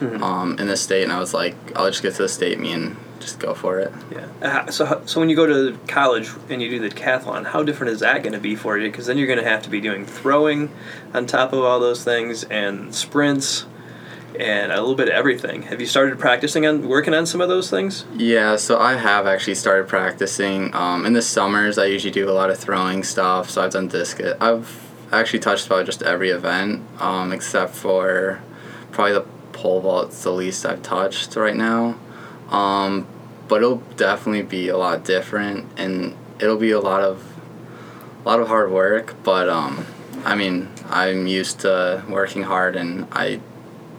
um, in the state, and I was like, I'll just get to the state meet and just go for it. Yeah. Uh, so so when you go to college and you do the decathlon, how different is that going to be for you? Because then you're going to have to be doing throwing on top of all those things and sprints and a little bit of everything. Have you started practicing on working on some of those things? Yeah, so I have actually started practicing. Um, in the summers, I usually do a lot of throwing stuff. So I've done discus. I've actually touched about just every event, um, except for probably the pole vault. It's the least I've touched right now. Um, but it'll definitely be a lot different, and it'll be a lot of a lot of hard work. But um, I mean, I'm used to working hard, and I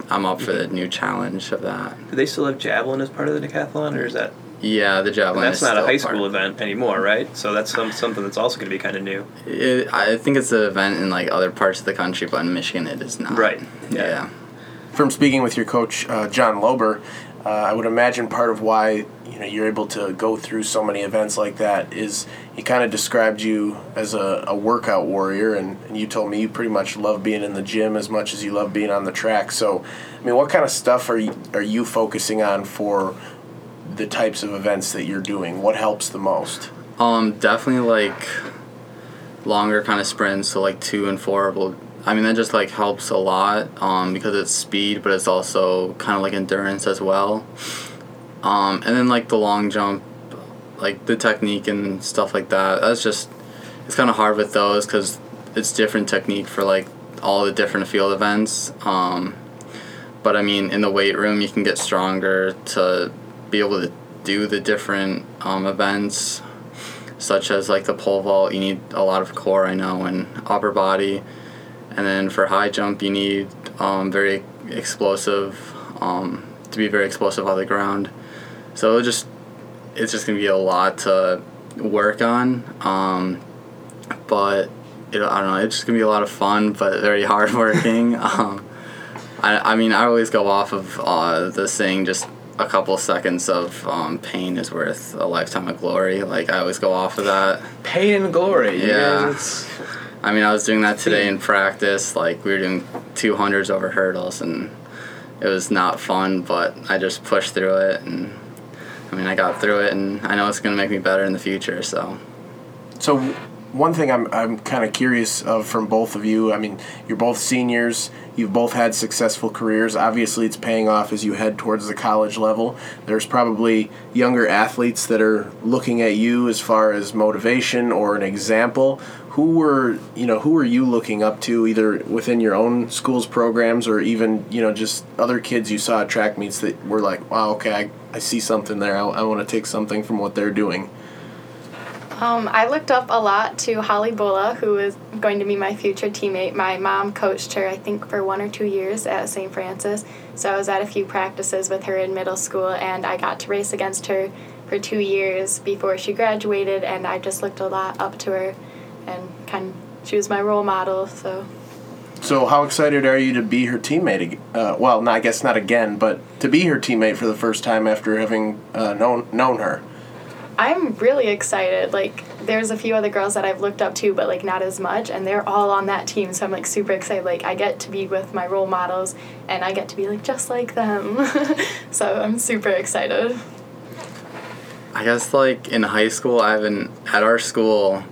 I'm up for the new challenge of that. Do they still have javelin as part of the decathlon, or is that Yeah, the javelin. that's is not a high part- school event anymore, right? So that's some, something that's also going to be kind of new. It, I think it's an event in like other parts of the country, but in Michigan it is not. Right, Yeah. yeah. From speaking with your coach, uh, John Lober, uh, I would imagine part of why you know you're able to go through so many events like that is he kind of described you as a, a workout warrior, and, and you told me you pretty much love being in the gym as much as you love being on the track. So, I mean, what kind of stuff are you, are you focusing on for the types of events that you're doing? What helps the most? Um, definitely like longer kind of sprints, so like two and four. I mean, that just like helps a lot um, because it's speed, but it's also kind of like endurance as well. Um, and then like the long jump, like the technique and stuff like that. That's just it's kind of hard with those because it's different technique for like all the different field events. Um, but I mean, in the weight room, you can get stronger to be able to do the different um, events, such as like the pole vault. You need a lot of core, I know, and upper body. And then for high jump, you need um, very explosive um, to be very explosive on the ground. So it just it's just gonna be a lot to work on. Um, but it, I don't know. It's just gonna be a lot of fun, but very hard working. um, I, I mean, I always go off of uh, the saying just a couple seconds of um, pain is worth a lifetime of glory. Like I always go off of that. Pain and glory. you Yeah. I mean, I was doing that today in practice. Like we were doing two hundreds over hurdles, and it was not fun. But I just pushed through it, and I mean, I got through it, and I know it's gonna make me better in the future. So So one thing I'm I'm kind of curious of from both of you. I mean, you're both seniors. You've both had successful careers. Obviously, it's paying off as you head towards the college level. There's probably younger athletes that are looking at you as far as motivation or an example. Who were you know who were you looking up to either within your own school's programs or even you know just other kids you saw at track meets that were like wow okay I, I see something there I, I want to take something from what they're doing. Um, I looked up a lot to Holly Bullough, who is going to be my future teammate. My mom coached her, I think, for one or two years at St. Francis. So I was at a few practices with her in middle school, and I got to race against her for two years before she graduated. And I just looked a lot up to her, and kind of, she was my role model. So So how excited are you to be her teammate? Uh, well, no, I guess not again, but to be her teammate for the first time after having uh, known known her. I'm really excited. Like, there's a few other girls that I've looked up to, but like not as much, and they're all on that team. So I'm like super excited. Like, I get to be with my role models, and I get to be like just like them. so I'm super excited. I guess like in high school, I haven't at our school.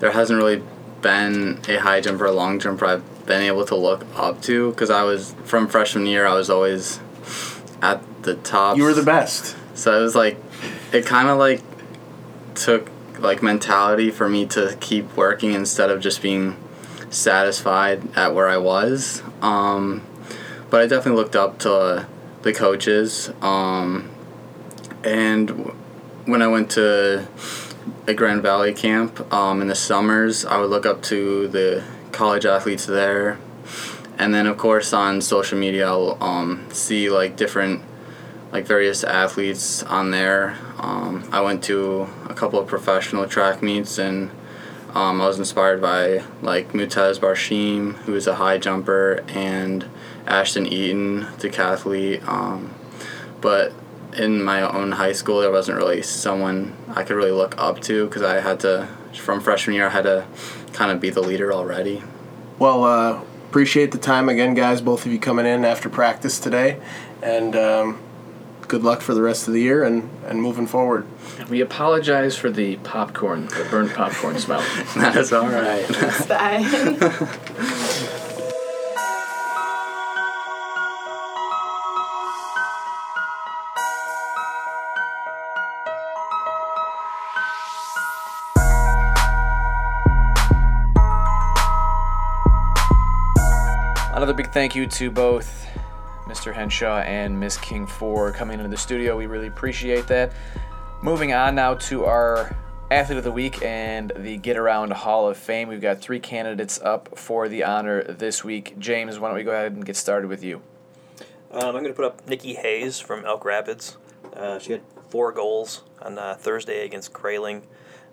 There hasn't really been a high jumper or a long jumper I've been able to look up to because I was from freshman year. I was always at the top. You were the best. So it was like, it kind of like took like mentality for me to keep working instead of just being satisfied at where I was. Um, but I definitely looked up to the coaches. Um, and w- when I went to a Grand Valley camp um, in the summers, I would look up to the college athletes there. And then, of course, on social media, I'll um, see like different like various athletes on there. Um, I went to a couple of professional track meets and um, I was inspired by like Mutaz Barshim, who is a high jumper, and Ashton Eaton, decathlete. Um, but in my own high school, there wasn't really someone I could really look up to because I had to, from freshman year, I had to kind of be the leader already. Well, uh, appreciate the time again, guys. Both of you coming in after practice today, and um, good luck for the rest of the year and, and moving forward. We apologize for the popcorn, the burnt popcorn smell. That's all right. It's fine. thank you to both Mr. Henshaw and Miss King for coming into the studio. We really appreciate that. Moving on now to our athlete of the week and the Get Around Hall of Fame. We've got three candidates up for the honor this week. James, why don't we go ahead and get started with you? Um, I'm going to put up Nikki Hayes from Elk Rapids. Uh, she had four goals on uh, Thursday against Grayling.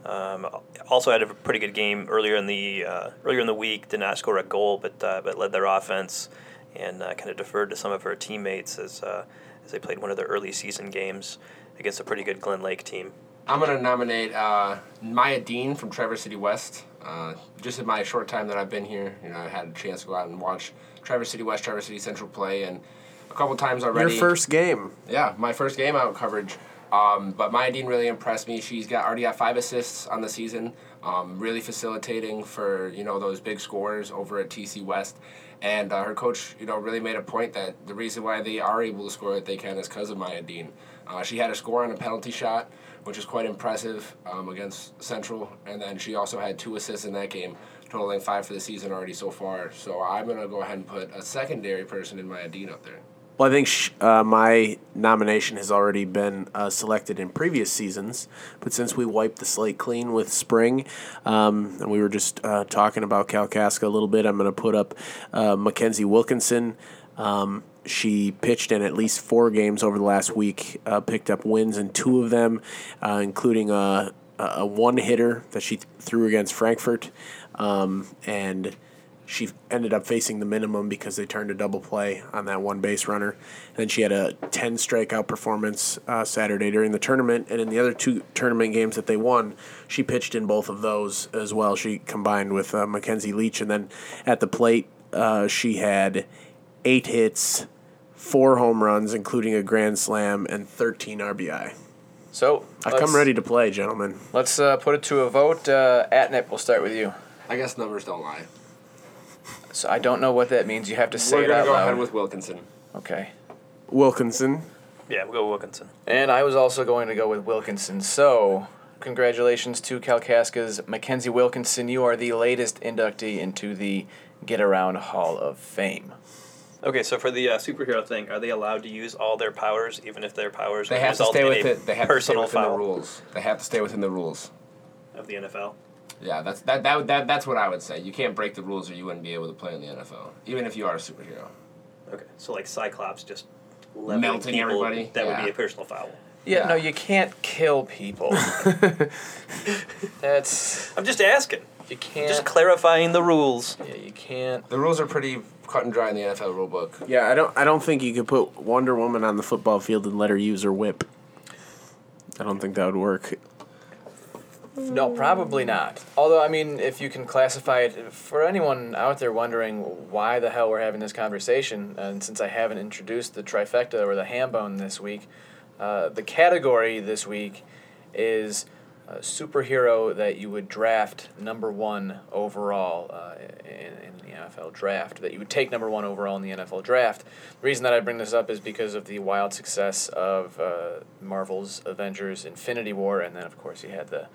Um, also had a pretty good game earlier in the uh, earlier in the week. Did not score a goal, but uh, but led their offense and uh, kind of deferred to some of her teammates as uh, as they played one of their early season games against a pretty good Glen Lake team. I'm gonna nominate uh, Maya Dean from Traverse City West. Uh, just in my short time that I've been here, you know, I had a chance to go out and watch Traverse City West, Traverse City Central play, and a couple times already. Your first game. Yeah, my first game out coverage. Um, but Maya Dean really impressed me. She's got already got five assists on the season. Um, really facilitating for you know those big scores over at TC West, and uh, her coach you know really made a point that the reason why they are able to score what they can is because of Maya Dean. Uh, she had a score on a penalty shot, which is quite impressive um, against Central, and then she also had two assists in that game, totaling five for the season already so far. So I'm gonna go ahead and put a secondary person in Maya Dean up there. Well, I think sh- uh, my nomination has already been uh, selected in previous seasons, but since we wiped the slate clean with spring, um, and we were just uh, talking about Kalkaska a little bit, I'm going to put up uh, Makenzie Wilkinson. Um, she pitched in at least four games over the last week, uh, picked up wins in two of them, uh, including a, a one hitter that she th- threw against Frankfort, um, and she ended up facing the minimum because they turned a double play on that one base runner. And then she had a 10 strikeout performance uh, Saturday during the tournament. And in the other two tournament games that they won, she pitched in both of those as well. She combined with uh, Mackenzie Leach. And then at the plate, uh, she had eight hits, four home runs, including a grand slam, and 13 RBI. So I come ready to play, gentlemen. Let's uh, put it to a vote. Uh, Atnip, we'll start with you. I guess numbers don't lie. So I don't know what that means. You have to say We're it gonna out go loud. ahead with Wilkinson. okay. Wilkinson. Yeah, we'll go Wilkinson. And I was also going to go with Wilkinson. So, congratulations to Kalkaska's Makenzie Wilkinson. You are the latest inductee into the Get Around Hall of Fame. Okay, so for the uh, superhero thing, are they allowed to use all their powers, even if their powers They have to result stay in with a it. They have to stay personal within the rules. They have to stay within the rules. of the NFL? Yeah, that's that, that that that's what I would say. You can't break the rules, or you wouldn't be able to play in the NFL, even if you are a superhero. Okay, so like Cyclops just leveling Melting everybody? That would be a personal foul. Yeah, Yeah. no, you can't kill people. That's I'm just asking. You can't. Just clarifying the rules. yeah, you can't. The rules are pretty cut and dry in the NFL rulebook. Yeah, I don't. I don't think you could put Wonder Woman on the football field and let her use her whip. I don't think that would work. No, probably not. Although, I mean, if you can classify it for anyone out there wondering why the hell we're having this conversation, and since I haven't introduced the trifecta or the ham bone this week, uh, the category this week is a superhero that you would draft number one overall uh, in, in the NFL draft, that you would take number one overall in the NFL draft. The reason that I bring this up is because of the wild success of uh, Marvel's Avengers Infinity War, and then, of course, you had the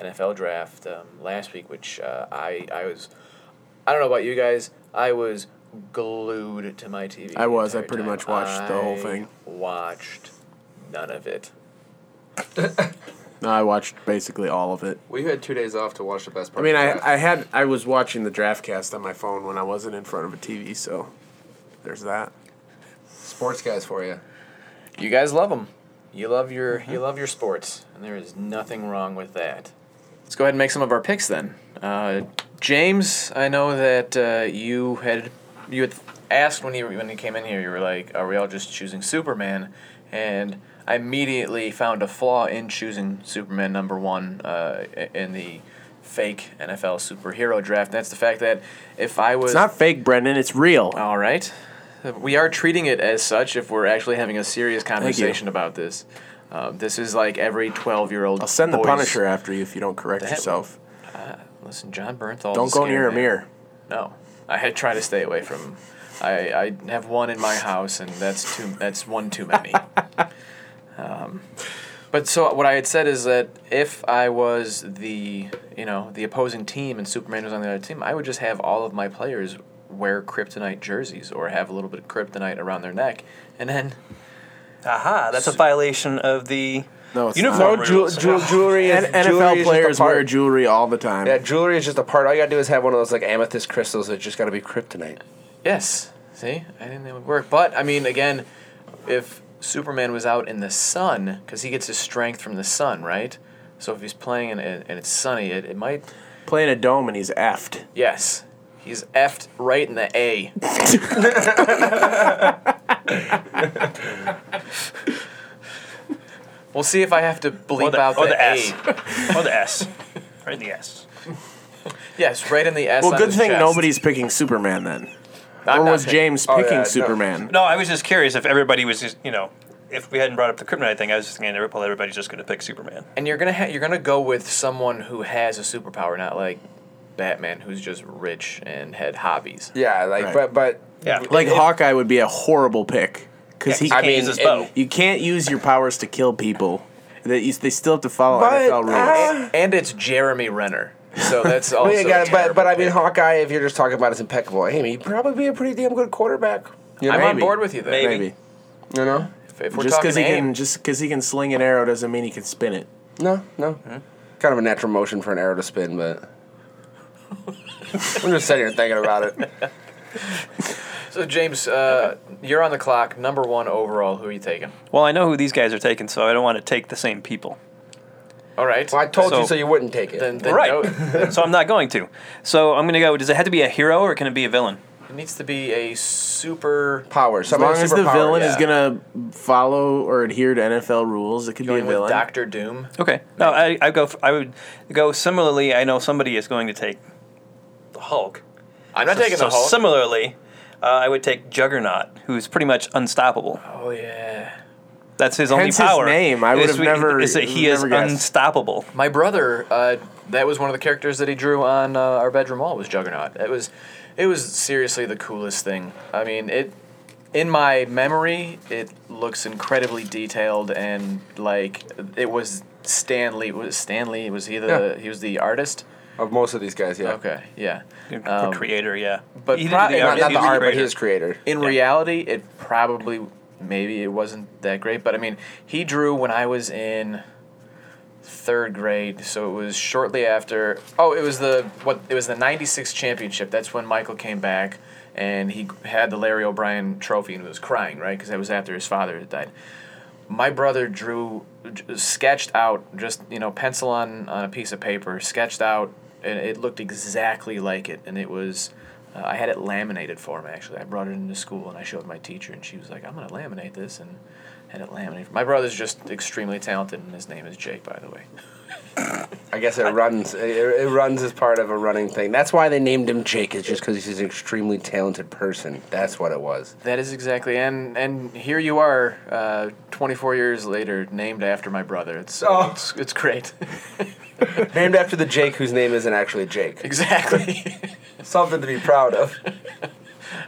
NFL draft um, last week, which uh, I I was I don't know about you guys, I was glued to my TV. I was. I pretty time. much watched the whole thing. Watched none of it. No, I watched basically all of it. We had two days off to watch the best I mean, of I. I had I was watching the draft cast on my phone when I wasn't in front of a TV, so there's that. sports guys for you. You guys love them. You love your you love your sports, and there is nothing wrong with that. Let's go ahead and make some of our picks then. Uh, James, I know that uh, you had you had asked when you when you came in here. You were like, "Are we all just choosing Superman?" And I immediately found a flaw in choosing Superman number one uh, in the fake NFL superhero draft. And that's the fact that if I was It's not fake, Brendan. It's real. all right. We are treating it as such if we're actually having a serious conversation about this. Um, this is like every 12 year old. I'll send the Punisher after you if you don't correct That- yourself. Listen, Jon Bernthal. Don't go near a mirror. No. I had tried to stay away from. I, I have one in my house, and that's too. That's one too many. um, but so what I had said is that if I was the you know the opposing team and Superman was on the other team, I would just have all of my players wear kryptonite jerseys or have a little bit of kryptonite around their neck, and then Aha, that's a violation of the No, it's uniform not. Ju- rules. ju- jewelry is, N- jewelry NFL is just a players part- wear jewelry all the time. Yeah, jewelry is just a part. All you gotta do is have one of those like amethyst crystals that just gotta be kryptonite. Yes. See, I didn't think it would work. But I mean, again, if Superman was out in the sun, because he gets his strength from the sun, right? So if he's playing and, and it's sunny, it, it might. Playing a dome and he's effed. Yes, he's effed right in the A. we'll see if I have to bleep the, out or the, the A. S. or the S. Right in the S. Yes, right in the S. Well, on good his thing chest. nobody's picking Superman then. I'm or not was picking- James Oh, picking yeah, no. Superman? No, I was just curious if everybody was just, you know, if we hadn't brought up the kryptonite thing, I was just thinking, well, everybody's just going to pick Superman. And you're gonna ha- you're gonna go with someone who has a superpower, not like Batman, who's just rich and had hobbies. Yeah, like Right. but but Yeah. Like Hawkeye would be a horrible pick because he I can't. mean, his bow. You can't use your powers to kill people. That you, they still have to follow But, NFL rules. uh, And it's Jeremy Renner, so that's also. Well, you got, a but but I mean. Hawkeye. If you're just talking about his impeccable aim, he'd probably be a pretty damn good quarterback. You know, I'm on board with you there. Maybe. Maybe you know? If, if we're just because he aim, can just because he can sling an arrow doesn't mean he can spin it. No, no. Kind of a natural motion for an arrow to spin, but I'm just sitting here thinking about it. so James, uh, you're on the clock. Number one overall. Who are you taking? Well, I know who these guys are taking, so I don't want to take the same people. All right. Well, I told you So- so you wouldn't take it. then, then right. go- so I'm not going to. So I'm going to go. Does it have to be a hero or can it be a villain? it needs to be a super. Power. As long Somebody as the superpower, villain yeah. is gonna follow or adhere to NFL rules, it could be a with villain. Doctor Doom. Okay. No, I, I go. f- I would go similarly. I know somebody is going to take the Hulk. I'm not so, taking so the Hulk. Similarly, uh, I would take Juggernaut, who's pretty much unstoppable. oh yeah. That's his only Hence his power. name. I would have never- Is that he is guessed. unstoppable. My brother, uh, that was one of the characters that he drew on uh, our bedroom wall. Was Juggernaut. It was, it was seriously the coolest thing. I mean, it. In my memory, it looks incredibly detailed and like it was Stan Lee. Was Stan Lee? Was he the? Yeah. He was the artist. Of most of these guys, yeah. Okay, yeah. The Um, creator, yeah. but didn't pro- the not- art, Not the art, but his creator. In Yeah. reality, it probably maybe it wasn't that great, but I mean, he drew when I was in third grade, so it was shortly after. Oh, it was the what? It was the '96 championship. That's when Michael came back, and he had the Larry O'Brien trophy and was crying, right? Because that was after his father had died. My brother drew, sketched out, just you know, pencil on on a piece of paper, sketched out and it looked exactly like it, and it was. Uh, I had it laminated for him actually. I brought it into school and I showed my teacher, and she was like, "I'm gonna laminate this," and had it laminated. My brother's just extremely talented, and his name is Jake, by the way. I guess it runs. It, it runs as part of a running thing. That's why they named him Jake. Is just because he's an extremely talented person. That's what it was. That is exactly, and and here you are, uh, 24 years later, named after my brother. It's Oh. it's, it's great. Named after the Jake whose name isn't actually Jake. exactly. Something to be proud of.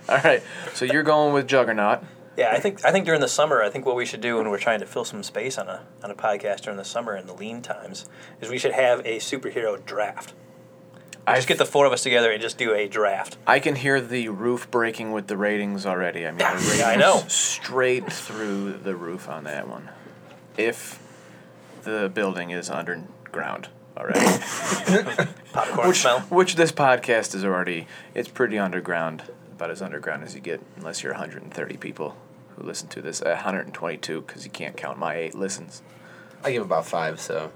All right, so you're going with Juggernaut. Yeah, I think I think during the summer, I think what we should do when we're trying to fill some space on a on a podcast during the summer in the lean times is we should have a superhero draft. I just get the four of us together and just do a draft. I can hear the roof breaking with the ratings already. I mean, the ratings Yeah, I know. straight through the roof on that one. If the building is underground already, Popcorn which smell. which this podcast is already, it's pretty underground, about as underground as you get, unless you're 130 people who listen to this. Uh, 122 because you can't count my eight listens. I give about five, so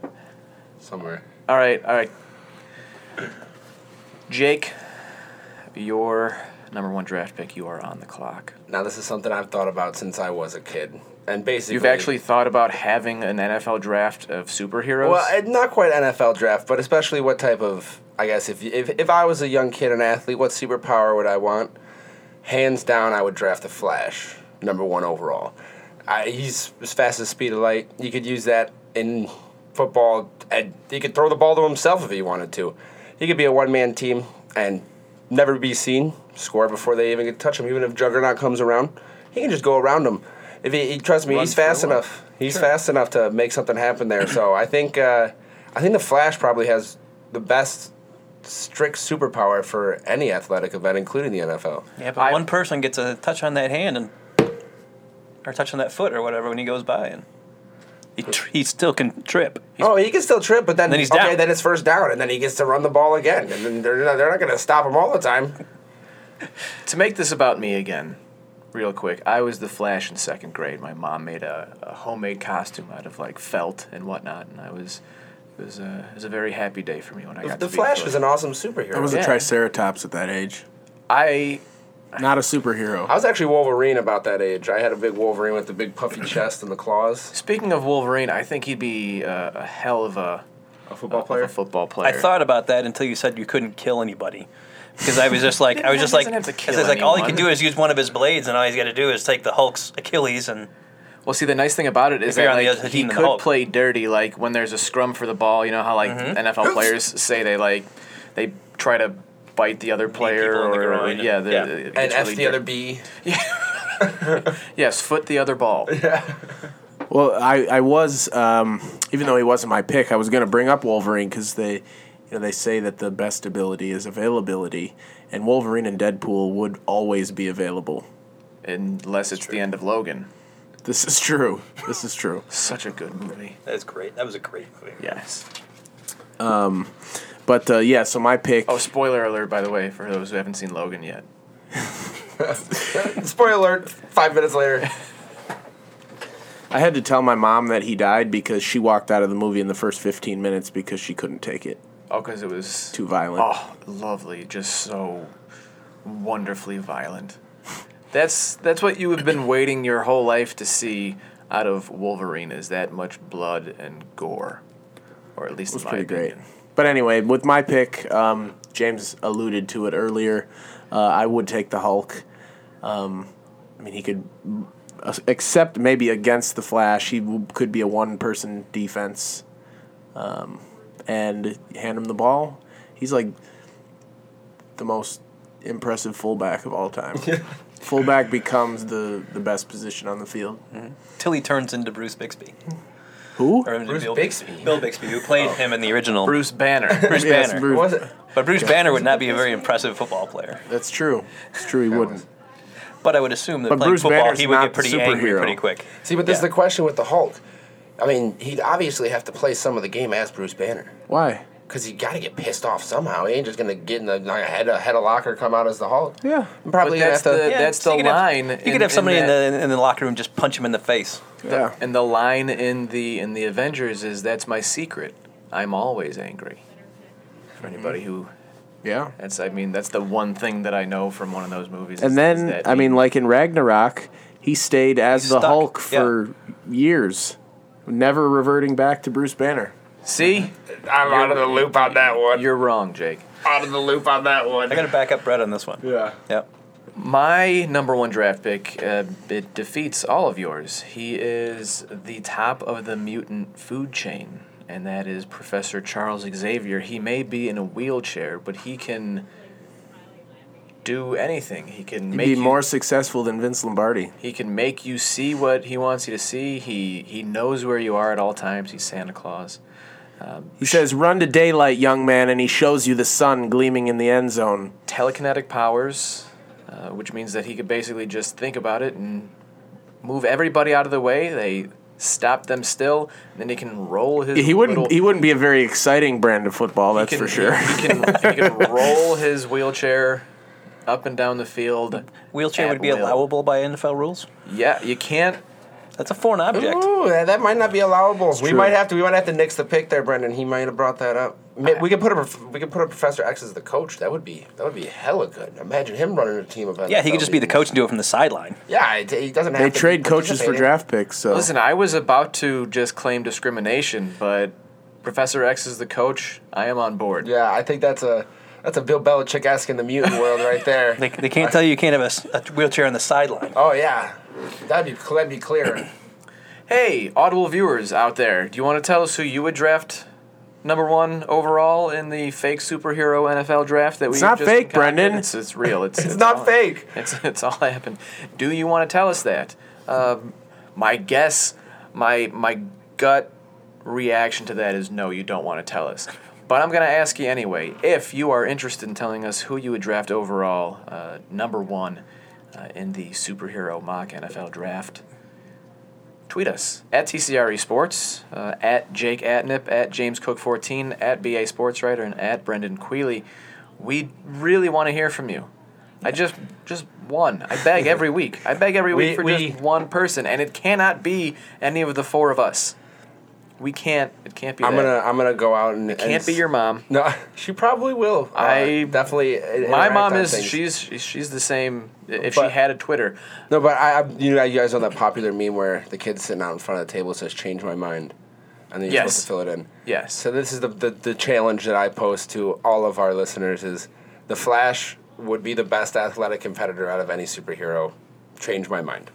somewhere. All right, all right. Jake, your number one draft pick. You are on the clock. Now this is something I've thought about since I was a kid, and basically You've actually thought about having an NFL draft of superheroes? Well, eh, not quite NFL draft, but especially what type of I guess if if if I was a young kid, an athlete, what superpower would I want? Hands down, I would draft the Flash, number one overall. I, he's as fast as speed of light. You could use that in football, and he could throw the ball to himself if he wanted to. He could be a one man team and never be seen, score before they even get to touch him. Even if Juggernaut comes around, he can just go around him. If he, he trust me, Run he's fast through him. enough. He's fast enough to make something happen there. So I think uh, I think the Flash probably has the best strict superpower for any athletic event, including the NFL. Yeah, but I- one person gets a touch on that hand and or touch on that foot or whatever when he goes by, and he tr- he still can trip. oh, he can still trip, but then, Then he's okay, down. then it's first down, and then he gets to run the ball again, and then they're not, they're not going to stop him all the time. to make this about me again, real quick, I was the Flash in second grade. My mom made a, a homemade costume out of like felt and whatnot, and I was it was a it was a very happy day for me when I got The to Flash the was an awesome superhero. I was Yeah. a Triceratops at that age. I Not a superhero. I was actually Wolverine about that age. I had a big Wolverine with the big puffy chest and the claws. speaking of Wolverine, I think he'd be a, a hell of a A football of player. a football player. I thought about that until you said you couldn't kill anybody. Because I was just like, I was just He like, doesn't have to it's kill like all he can anyone. do is use one of his blades, and all he's got to do is take the Hulk's Achilles and Well, see, the nice thing about it is If you're that on the like, he team than could Hulk. play dirty. Like when there's a scrum for the ball, you know how like Mhm. NFL players say they like they try to bite the other player people in the or groin. yeah, the, Yeah. it and gets F really the other dir- B. Yes, foot the other ball. Yeah. Well, I, I was, um, even though he wasn't my pick, I was going to bring up Wolverine because they, you know, they say that the best ability is availability, and Wolverine and Deadpool would always be available. Unless it's the end of Logan. This is true. This is true. Such a good movie. that's great. That was a great movie. Yes. But uh, yeah, so my pick. Oh, spoiler alert! By the way, for those who haven't seen Logan yet. Spoiler alert, five minutes later. I had to tell my mom that he died because she walked out of the movie in the first 15 minutes because she couldn't take it. Oh, because it was Too violent. Oh, lovely! Just so wonderfully violent. That's that's what you have been waiting your whole life to see out of Wolverine is that much blood and gore, or at least It was in my pretty great. Opinion. But anyway, with my pick, um, James alluded to it earlier. Uh, I would take the Hulk. Um, I mean, he could, uh, except maybe against the Flash, he could be a one-person defense, um, and hand him the ball. He's like the most impressive fullback of all time. fullback becomes the, the best position on the field. Till he turns into Bruce Bixby. Who? Or Bruce Bill Bixby? Bill Bixby, who played oh. him in the original. Bruce Banner. Bruce Yes, Banner. Bruce- What was it? But Bruce Banner would not be a very impressive football player. That's true. It's true. He wouldn't. But I would assume that But playing Bruce football, Banner's he would not get pretty the angry superhero. pretty quick. See, but this Yeah. is the question with the Hulk. I mean, he'd obviously have to play some of the game as Bruce Banner. Why? Because he got to get pissed off somehow. He ain't just going to get in the like, head, a head of locker, come out as the Hulk. Yeah. I'm probably But going to that's have to. the- Yeah, that's so the you have- line You in- could have somebody in, in the in the locker room just punch him in the face. Yeah. And the line in the in the Avengers is that's my secret. I'm always angry. For anybody mm-hmm. who, Yeah. that's I mean that's the one thing that I know from one of those movies. And is then, that I he- mean, like in Ragnarok, he stayed as He's the stuck, Hulk yeah. for years, never reverting back to Bruce Banner. See, I'm out of the loop on that one. you're wrong, Jake. out of the loop on that one. I got to back up Brett on this one. Yeah. Yep. My number one draft pick, uh, it defeats all of yours. He is the top of the mutant food chain, and that is Professor Charles Xavier. He may be in a wheelchair, but he can do anything. He can He'd make be you, more successful than Vince Lombardi. He can make you see what he wants you to see. He he knows where you are at all times. He's Santa Claus. He says, "Run to daylight, young man," and he shows you the sun gleaming in the end zone. telekinetic powers, uh, which means that he could basically just think about it and move everybody out of the way. They stop them still, and then he can roll his. He wouldn't. little- He wouldn't be a very exciting brand of football. That's can- for sure. He, he can, he can roll his wheelchair up and down the field. Wheelchair would be will. allowable by NFL rules. Yeah, you can't. That's a foreign object. Ooh, that, that might not be allowable. We true. might have to. We might have to nix the pick there, Brendan. He might have brought that up. Ma- We could put a we could put a Professor X as the coach. That would be that would be hella good. Imagine him running a team of. Yeah, he could just be the coach and do it from the sideline. Yeah, it- he doesn't have. they to trade coaches for draft picks. So Listen, I was about to just claim discrimination, but Professor X is the coach. I am on board. Yeah, I think that's a that's a Bill Belichick esque in the mutant world right there. They, they can't tell you you can't have a wheelchair on the sideline. Oh yeah, that'd be that'd be clear. Hey, Audible viewers out there, do you want to tell us who you would draft number one overall in the fake superhero NFL draft that we It's not just fake, concocted? Brendan. It's, it's real. It's, It's not all- fake. It's it's all happened. Do you want to tell us that? Um, my guess, my my gut reaction to that is no. You don't want to tell us. But I'm gonna ask you anyway. If you are interested in telling us who you would draft overall, uh, number one, uh, in the superhero mock NFL draft, tweet us at TCRE Sports, uh, at Jake Atnip, at James Cook 14, at BA Sports Writer, and at Brendan Queely. We really want to hear from you. I just just one. I beg every week. I beg every week We- for we- just one person, and it cannot be any of the four of us. We can't. It can't be. I'm that. gonna I'm gonna go out and It can't be your mom. No, she probably will. Uh, I- definitely. uh, My mom is. things. She's she's the same. If But- she had a Twitter, No, but I, I, you know, you guys know that popular meme where the kid's sitting out in front of the table says "Change my mind," and then you're Yes. supposed to fill it in. yes. So this is the, the the challenge that I post to all of our listeners: is the Flash would be the best athletic competitor out of any superhero. Change my mind.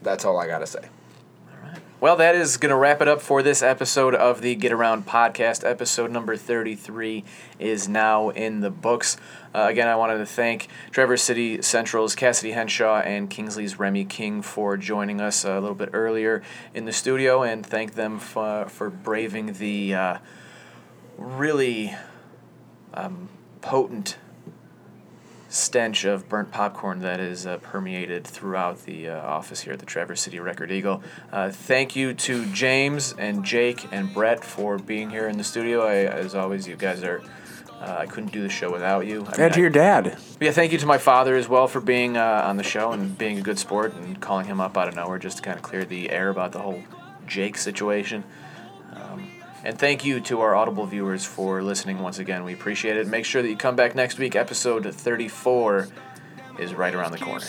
That's all I gotta say. Well, that is going to wrap it up for this episode of the Get Around podcast. Episode number 33 is now in the books. Uh, again, I wanted to thank Traverse City Central's Cassidy Henshaw and Kingsley's Remmi King for joining us a little bit earlier in the studio and thank them for, for braving the uh, really um, potent stench of burnt popcorn that is uh, permeated throughout the uh, office here at the Traverse City Record Eagle. Uh, thank you to James and Jake and Brett for being here in the studio. I, as always, you guys are. Uh, I couldn't do the show without you. I mean, and to I- your dad. yeah, thank you to my father as well for being uh, on the show and being a good sport and calling him up out of nowhere just to kind of clear the air about the whole Jake situation. And thank you to our Audible viewers for listening once again. We appreciate it. Make sure that you come back next week. Episode 34 is right around the corner.